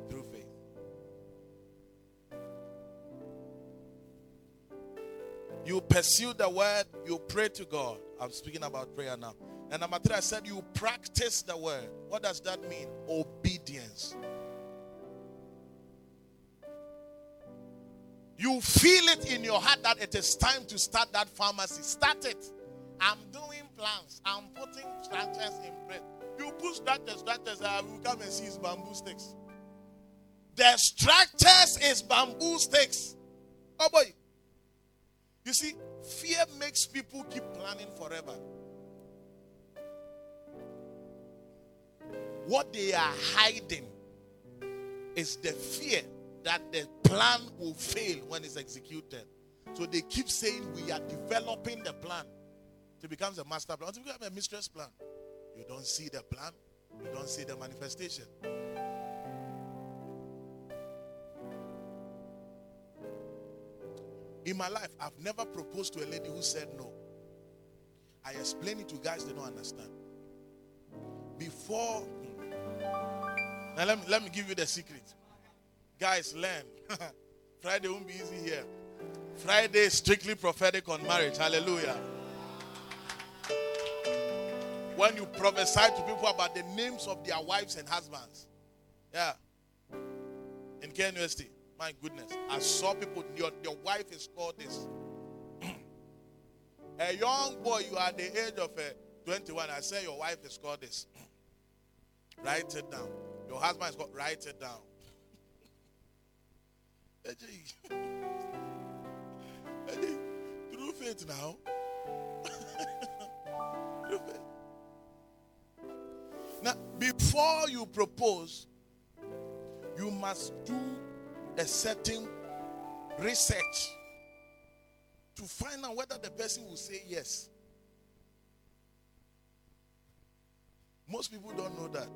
Through faith. You pursue the word, you pray to God. I'm speaking about prayer now. And number three, I said you practice the word. What does that mean? Obedience. You feel it in your heart that it is time to start that pharmacy. Start it. I'm doing plans. I'm putting structures in place. You put structures, structures, I will come and see his bamboo sticks. The structures is bamboo sticks. Oh boy. You see, fear makes people keep planning forever. What they are hiding is the fear that the plan will fail when it's executed. So they keep saying we are developing the plan to become a master plan, to become a mistress plan. You don't see the plan. you don't see the manifestation. In my life, I've never proposed to a lady who said no. I explain it to guys they don't understand. Before, now let me, let me give you the secret. Guys, learn. Friday won't be easy here. Friday is strictly prophetic on marriage. Hallelujah. When you prophesy to people about the names of their wives and husbands. Yeah. In KNUST. My goodness. I saw people, your, your wife is called this. a young boy, you are the age of uh, 21. I say your wife is called this. Write it down. Your husband is called, write it down. Through faith now. through faith. Now, before you propose, you must do a certain research to find out whether the person will say yes. Most people don't know that.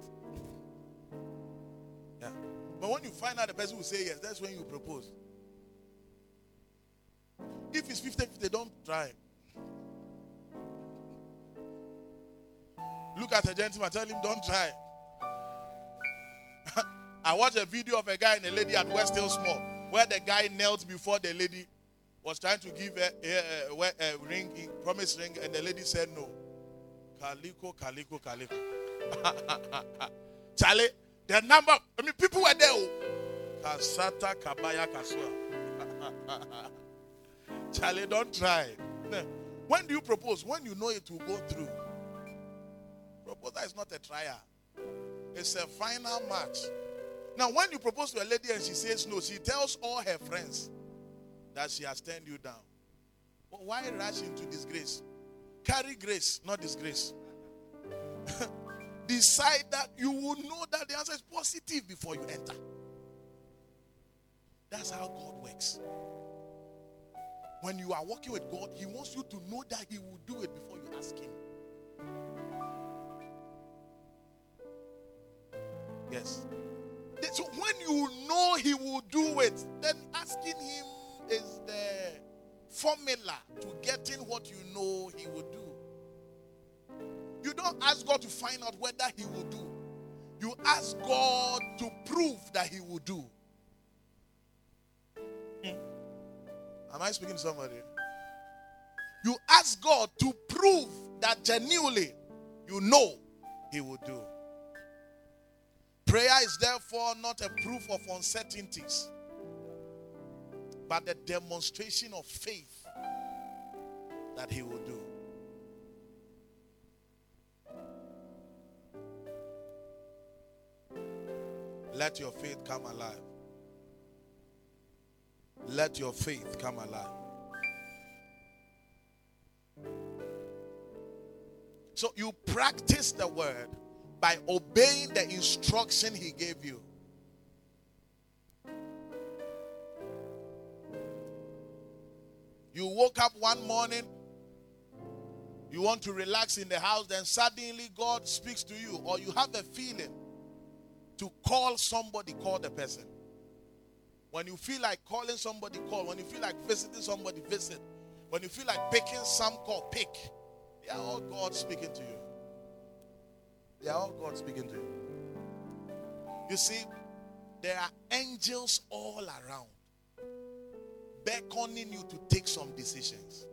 Yeah. But when you find out the person will say yes, that's when you propose. If it's 50 50, don't try. Look at a gentleman, tell him, don't try. I watched a video of a guy and a lady at West Hills Mall where the guy knelt before the lady was trying to give a, a, a, a ring, promise ring, and the lady said no. Kaliko, Kaliko, Kaliko. Charlie, the number, I mean, people were there. oh. Kasata, Kabaya. Charlie, don't try. When do you propose? When you know it will go through. Proposal is not a trial, it's a final match. Now, when you propose to a lady and she says no, she tells all her friends that she has turned you down. Why rush into disgrace? Carry grace, not disgrace. Decide that you will know that the answer is positive before you enter. That's how God works. When you are working with God, He wants you to know that He will do it before you ask Him. Yes. So when you know He will do it, then asking Him is the formula to getting what you know He will do. You don't ask God to find out whether He will do. You ask God to prove that He will do. Am I speaking to somebody? You ask God to prove that genuinely you know He will do. Prayer is therefore not a proof of uncertainties, but a demonstration of faith that He will do. Let your faith come alive. Let your faith come alive. So you practice the word by obeying the instruction he gave you. You woke up one morning, you want to relax in the house, then suddenly God speaks to you, or you have a feeling to call somebody, call the person. When you feel like calling somebody, call. When you feel like visiting somebody, visit. When you feel like picking some call, pick. They are all God speaking to you. They are all God speaking to you. You see, there are angels all around beckoning you to take some decisions.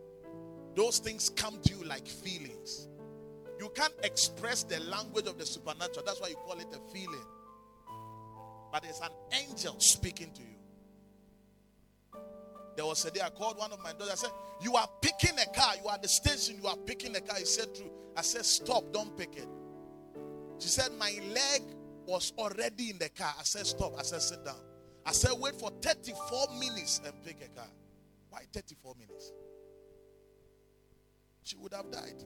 Those things come to you like feelings. You can't express the language of the supernatural. That's why you call it a feeling. But it's an angel speaking to you. There was a day I called one of my daughters. I said, You are picking a car. You are at the station. You are picking a car. He said, True. I said, Stop. Don't pick it. She said, My leg was already in the car. I said, Stop. I said, Sit down. I said, Wait for 34 minutes and pick a car. Why 34 minutes? She would have died.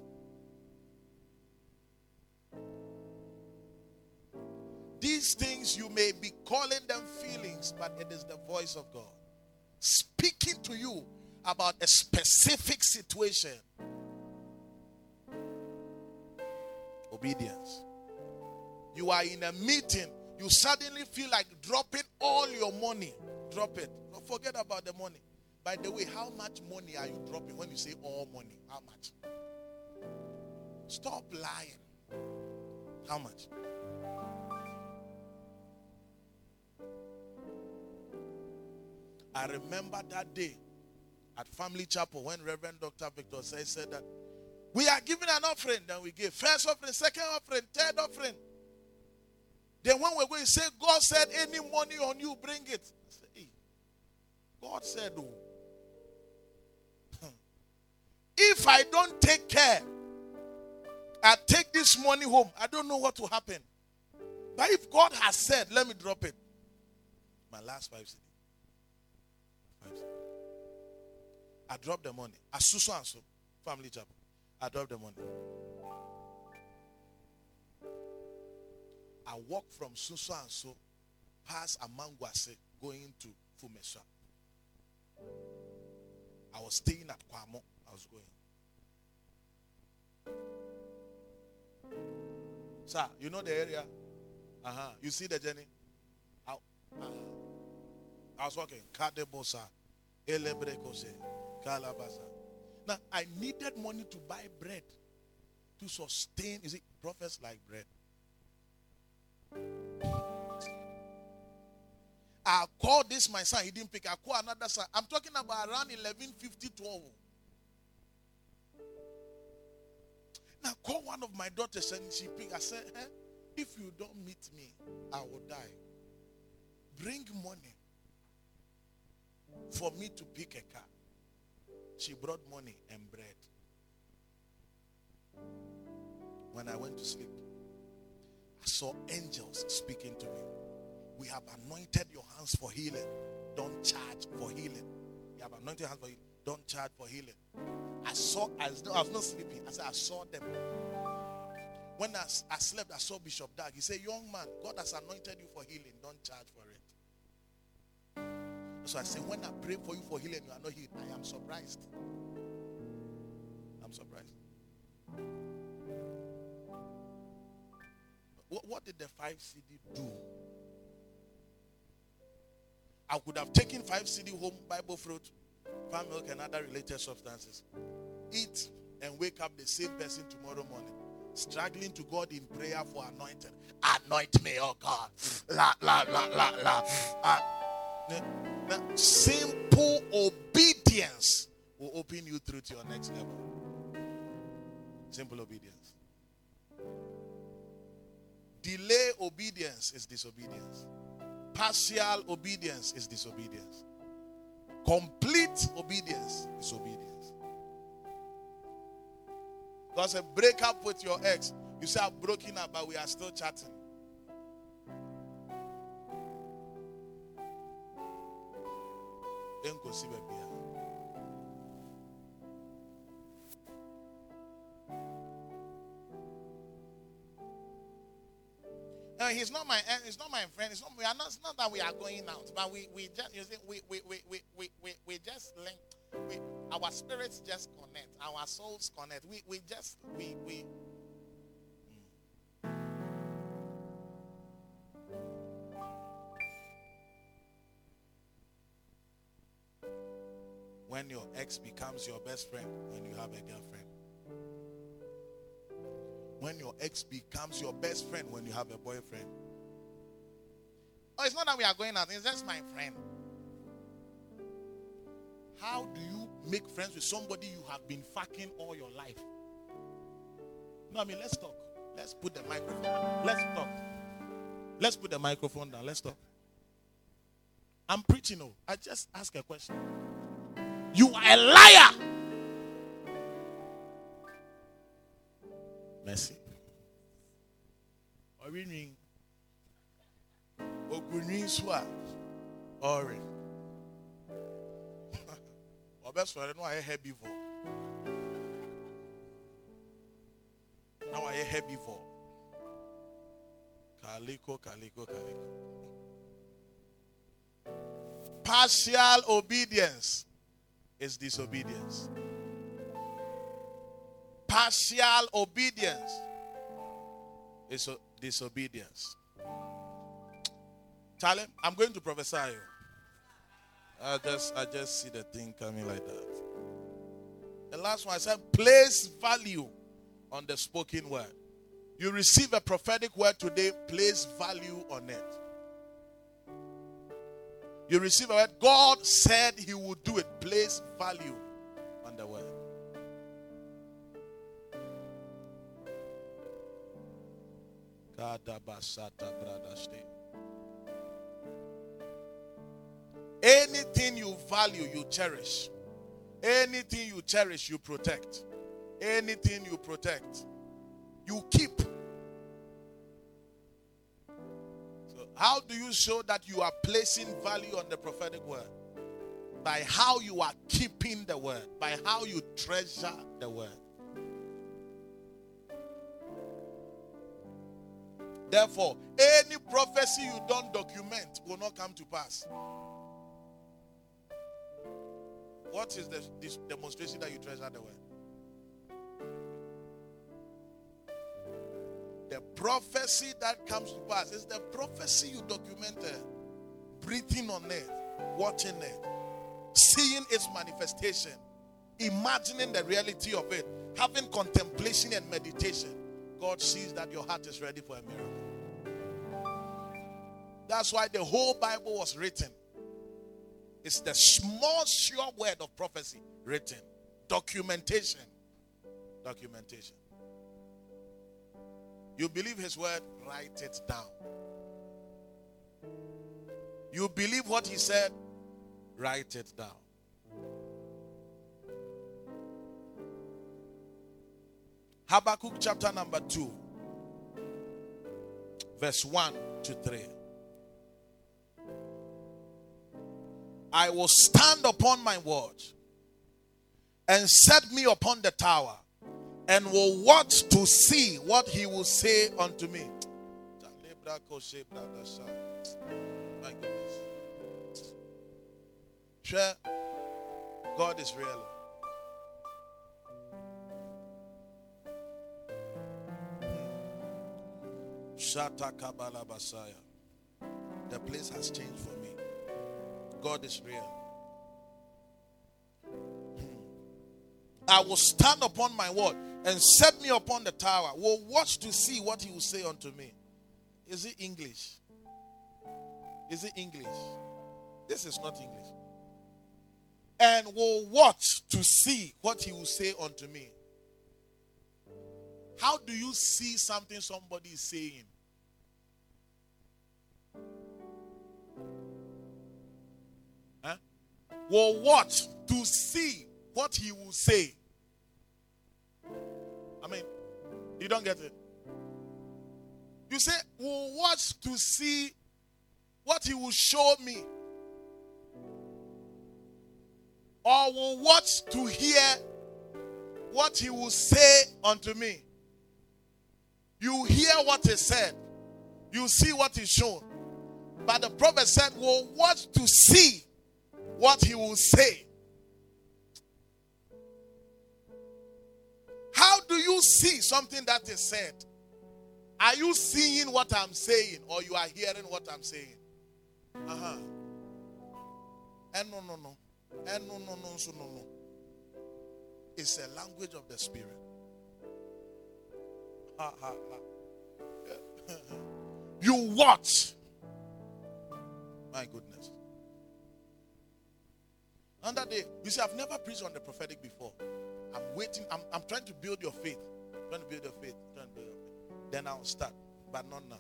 These things you may be calling them feelings, but it is the voice of God speaking to you about a specific situation. Obedience. You are in a meeting, you suddenly feel like dropping all your money. Drop it. Forget about the money. By the way, how much money are you dropping when you say all money? How much? Stop lying. How much? I remember that day at Family Chapel when Reverend Dr. Victor said, said that we are giving an offering, then we give first offering, second offering, third offering. Then when we're going to say, God said, any money on you, bring it. Hey, God said, oh. If I don't take care, I take this money home, I don't know what will happen. But if God has said, let me drop it. My last five cedi. I dropped the money. At Suso and so, family chapel. I dropped the money. I walked from Suso and so past Amangwase going to Fumeswa. I was staying at Kwamo. I was going. Sir, you know the area? Uh-huh. You see the journey? I, uh, I was walking. Kadebosa, Elebrekose, Kalabasa. Now, I needed money to buy bread to sustain. Is it prophets like bread? I called this my son. He didn't pick. I called another son. I'm talking about around 11, 50, 12. Now call one of my daughters and she picked. I said, eh, if you don't meet me, I will die. Bring money for me to pick a car. She brought money and bread. When I went to sleep, I saw angels speaking to me. We have anointed your hands for healing. Don't charge for healing. You have anointed your hands for healing. Don't charge for healing. I saw, I was, I was not sleeping. I said, I saw them. When I, I slept, I saw Bishop Dag. He said, Young man, God has anointed you for healing. Don't charge for it. So I say, When I pray for you for healing, you are not healed. I am surprised. I'm surprised. What, what did the 5 cedi do? I could have taken 5 cedi home, Bible fruit, palm milk, and other related substances. Eat and wake up the same person tomorrow morning. Struggling to God in prayer for anointing. Anoint me, oh God. La, la, la, la, la. Uh, n- n- simple obedience will open you through to your next level. Simple obedience. Delay obedience is disobedience. Partial obedience is disobedience. Complete obedience is obedience. God said, break up with your ex. You say, I've broken up, but we are still chatting. Go see. No, he's not my eh, he's not my friend. It's not we are not it's not that we are going out, but we we just you see, we, we, we, we, we, we, we just link we our spirits just connect, our souls connect. We we just we we when your ex becomes your best friend when you have a girlfriend. When your ex becomes your best friend when you have a boyfriend. Oh, it's not that we are going out, it's just my friend. How do you make friends with somebody you have been fucking all your life? No, I mean, let's talk. Let's put the microphone. Let's talk. Let's put the microphone down. Let's talk. I'm preaching. Oh, I just ask a question. You are a liar. Mercy. Orinrin. Ogunrin swa. Ori. Ọbẹ̀ sọ̀rọ̀ ní wàá heavy for. Now heavy for. Kaliko, kaliko, kaliko. Partial obedience is disobedience. Partial obedience is, Disobedience. Charlie, I'm going to prophesy you. I just I just see the thing coming like that. The last one I said, place value on the spoken word. You receive a prophetic word today, place value on it. You receive a word, God said He would do it, place value on the word. Anything you value, you cherish. Anything you cherish, you protect. Anything you protect, you keep. How do you show that you are placing value on the prophetic word? By how you are keeping the word, by how you treasure the word. Therefore, any prophecy you don't document will not come to pass. What is the demonstration that you treasure the word? The prophecy that comes to pass is the prophecy you documented, breathing on it, watching it, seeing its manifestation, imagining the reality of it, having contemplation and meditation. God sees that your heart is ready for a miracle. That's why the whole Bible was written. It's the small, sure word of prophecy written. Documentation. Documentation. You believe his word, write it down. You believe what he said, write it down. Habakkuk chapter number 2, verse 1 to 3. I will stand upon my watch and set me upon the tower and will watch to see what he will say unto me. God is real. The place has changed for me. God is real. Hmm. I will stand upon my word and set me upon the tower. Will watch to see what he will say unto me. Is it English? Is it English? This is not English. And will watch to see what he will say unto me. How do you see something somebody is saying? Huh? Will watch to see what he will say. I mean, you don't get it. You say, we'll watch to see what he will show me. Or will watch to hear what he will say unto me. You hear what he said, you see what is shown. But the prophet said, will watch to see what he will say. Do you see something that is said? Are you seeing what I'm saying or you are hearing what I'm saying? Uh-huh. And no, no, no. And no, no, no, so no, no. It's a language of the spirit. Ha, ha, ha. you watch. My goodness. Another day, you see, I've never preached on the prophetic before. I'm waiting. I'm, I'm trying to build your faith. trying to build your faith. Trying to build your faith. Then I'll start. But not now.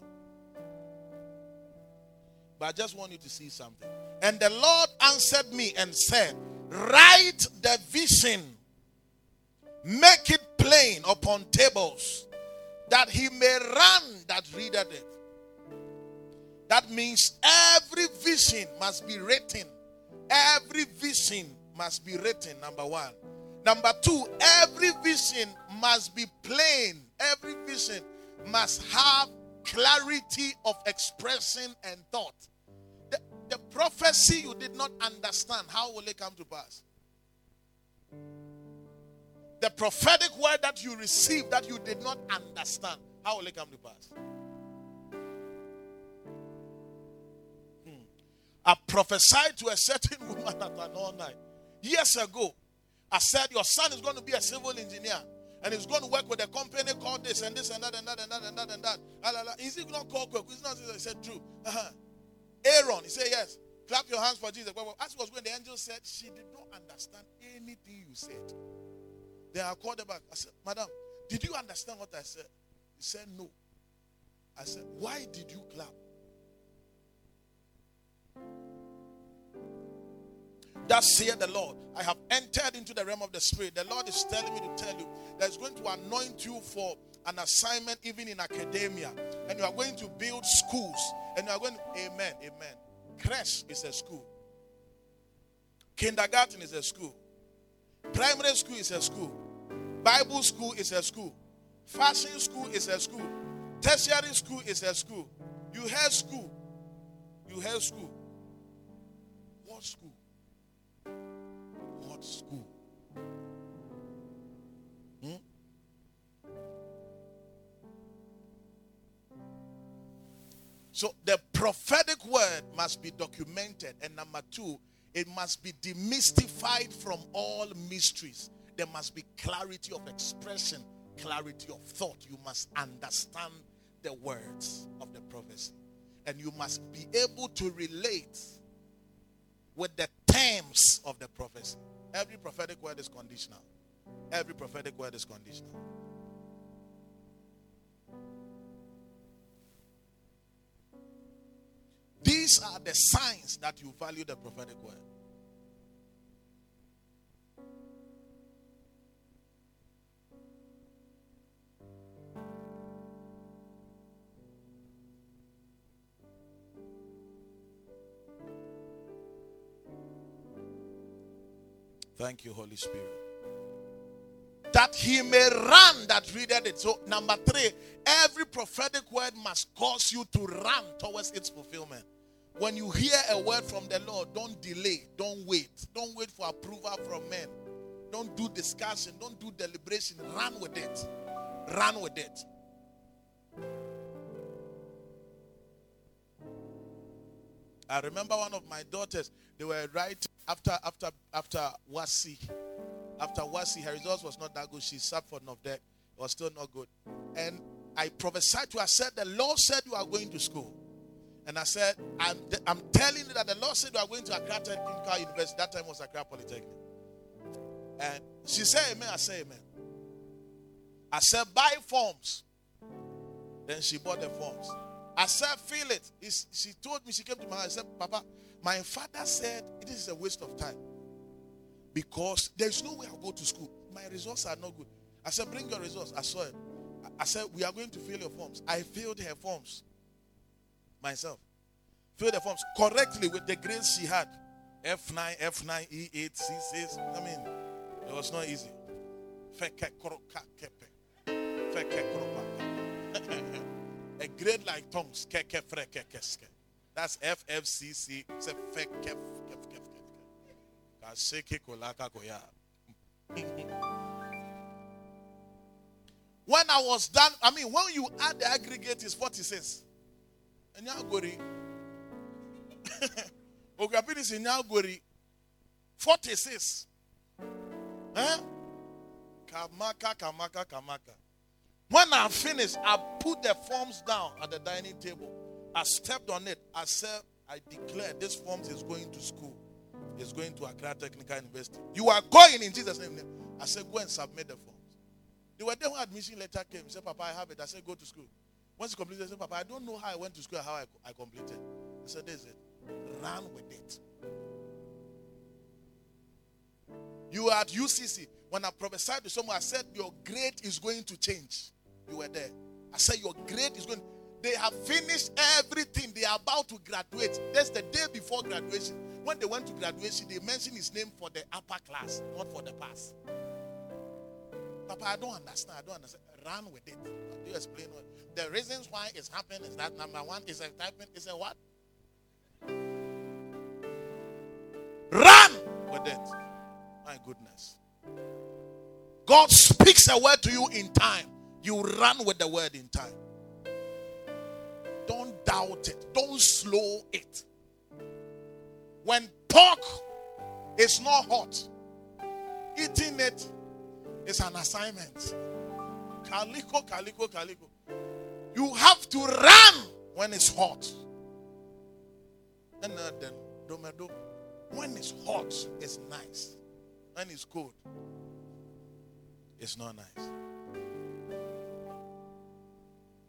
But I just want you to see something. And the Lord answered me and said, Write the vision, make it plain upon tables, that he may run that readeth it. That means every vision must be written. Every vision must be written, number one. Number two, every vision must be plain. Every vision must have clarity of expression and thought. The, the prophecy you did not understand, how will it come to pass? The prophetic word that you received that you did not understand, how will it come to pass? Hmm. I prophesied to a certain woman at an all night years ago I said, Your son is going to be a civil engineer and he's going to work with a company called this and this and that and that and that and that and that. La. He not called quick? He's not. I said, True. Uh-huh. Aaron, he said, Yes. Clap your hands for Jesus. As he was when the angel said, She did not understand anything you said. Then I called her back. I said, Madam, did you understand what I said? He said, No. I said, Why did you clap? Thus saith the Lord, I have entered into the realm of the Spirit. The Lord is telling me to tell you that He's going to anoint you for an assignment even in academia. And you are going to build schools. And you are going to, amen, amen. Creche is a school. Kindergarten is a school. Primary school is a school. Bible school is a school. Fashion school is a school. Tertiary school is a school. You have school. You have school. What school? What school? Hmm? So the prophetic word must be documented. And number two, it must be demystified from all mysteries. There must be clarity of expression, clarity of thought. You must understand the words of the prophecy. And you must be able to relate with the terms of the prophecy. Every prophetic word is conditional. Every prophetic word is conditional. These are the signs that you value the prophetic word. Thank you, Holy Spirit. That he may run that readeth it. So, number three, every prophetic word must cause you to run towards its fulfillment. When you hear a word from the Lord, don't delay, don't wait, don't wait for approval from men, don't do discussion, don't do deliberation. Run with it. Run with it. I remember one of my daughters, they were writing after after after WASSCE. After WASSCE, her results was not that good. She sat for NOVDEC. It was still not good. And I prophesied to her, said, The Lord said you are going to school. And I said, I'm, I'm telling you that the Lord said you are going to Accra Technical University. That time was Accra Polytechnic. And she said, Amen. I said, Amen. I said, Buy forms. Then she bought the forms. I said, Feel it. She told me, she came to my house. I said, Papa, my father said it is a waste of time because there's no way I'll go to school. My results are not good. I said, Bring your results. I saw it. I said, We are going to fill your forms. I filled her forms myself. Filled the forms correctly with the grades she had F9, F9, E8, C6. I mean, it was not easy. A grade like tongues. That's FFCC. It's a fake kef kef kef kef. Kaseke kolaka. When I was done, I mean, when you add the aggregate, is 46. And now gori. Ogapin is in now gori. 46. Huh? Kamaka, kamaka, kamaka. When I finished, I put the forms down at the dining table. I stepped on it. I said, I declare this forms is going to school. It's going to Accra Technical University. You are going in Jesus' name. I said, go and submit the forms. They were there when admission letter came. He said, Papa, I have it. I said, go to school. Once you completed, I said, Papa, I don't know how I went to school, how I, I completed. I said, this is it. Run with it. You were at UCC. When I prophesied to someone, I said, Your grade is going to change. You were there. I said, Your grade is going they have finished everything. They are about to graduate. That's the day before graduation. When they went to graduation, they mentioned his name for the upper class, not for the pass. Papa, I don't understand. I don't understand. Run with it. Do you explain what? The reasons why it's happening is that number one is a typing, is a what? Run with it. My goodness. God speaks a word to you in time. You run with the word in time. It. Don't slow it. When pork is not hot, eating it is an assignment. Calico, calico, calico. You have to run when it's hot. Uh, when it's hot, it's nice. When it's cold, it's not nice.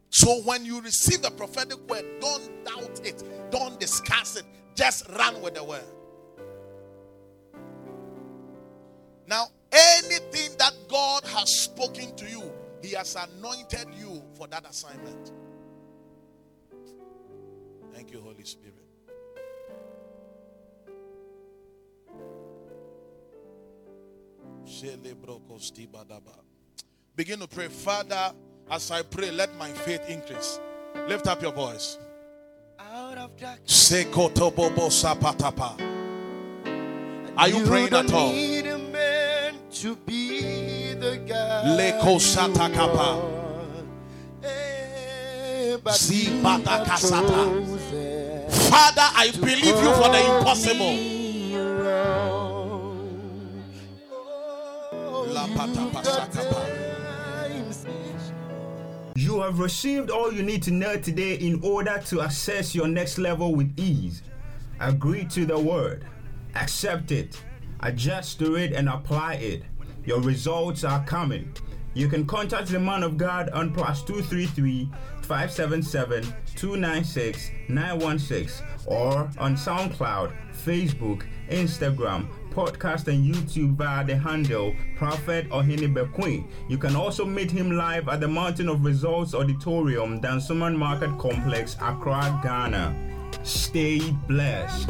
So when you receive the prophetic word, don't doubt it, don't discuss it, just run with the word. Now, anything that God has spoken to you, He has anointed you for that assignment. Thank you, Holy Spirit. Begin to pray, Father. As I pray, let my faith increase. Lift up your voice. Out of darkness. Are you praying don't at all? Need a man to be the guy. Eh, but Zibata he Father, I believe you for the impossible. around. Oh, You have received all you need to know today in order to access your next level with ease. Agree to the word, accept it, adjust to it, and apply it. Your results are coming. You can contact the man of God on plus 233 577 296 916 or on SoundCloud, Facebook, Instagram, podcast and YouTube via the handle Prophet Ohene Bekoe. You can also meet him live at the Mountain of Results Auditorium, Dansoman Market Complex, Accra, Ghana. Stay blessed.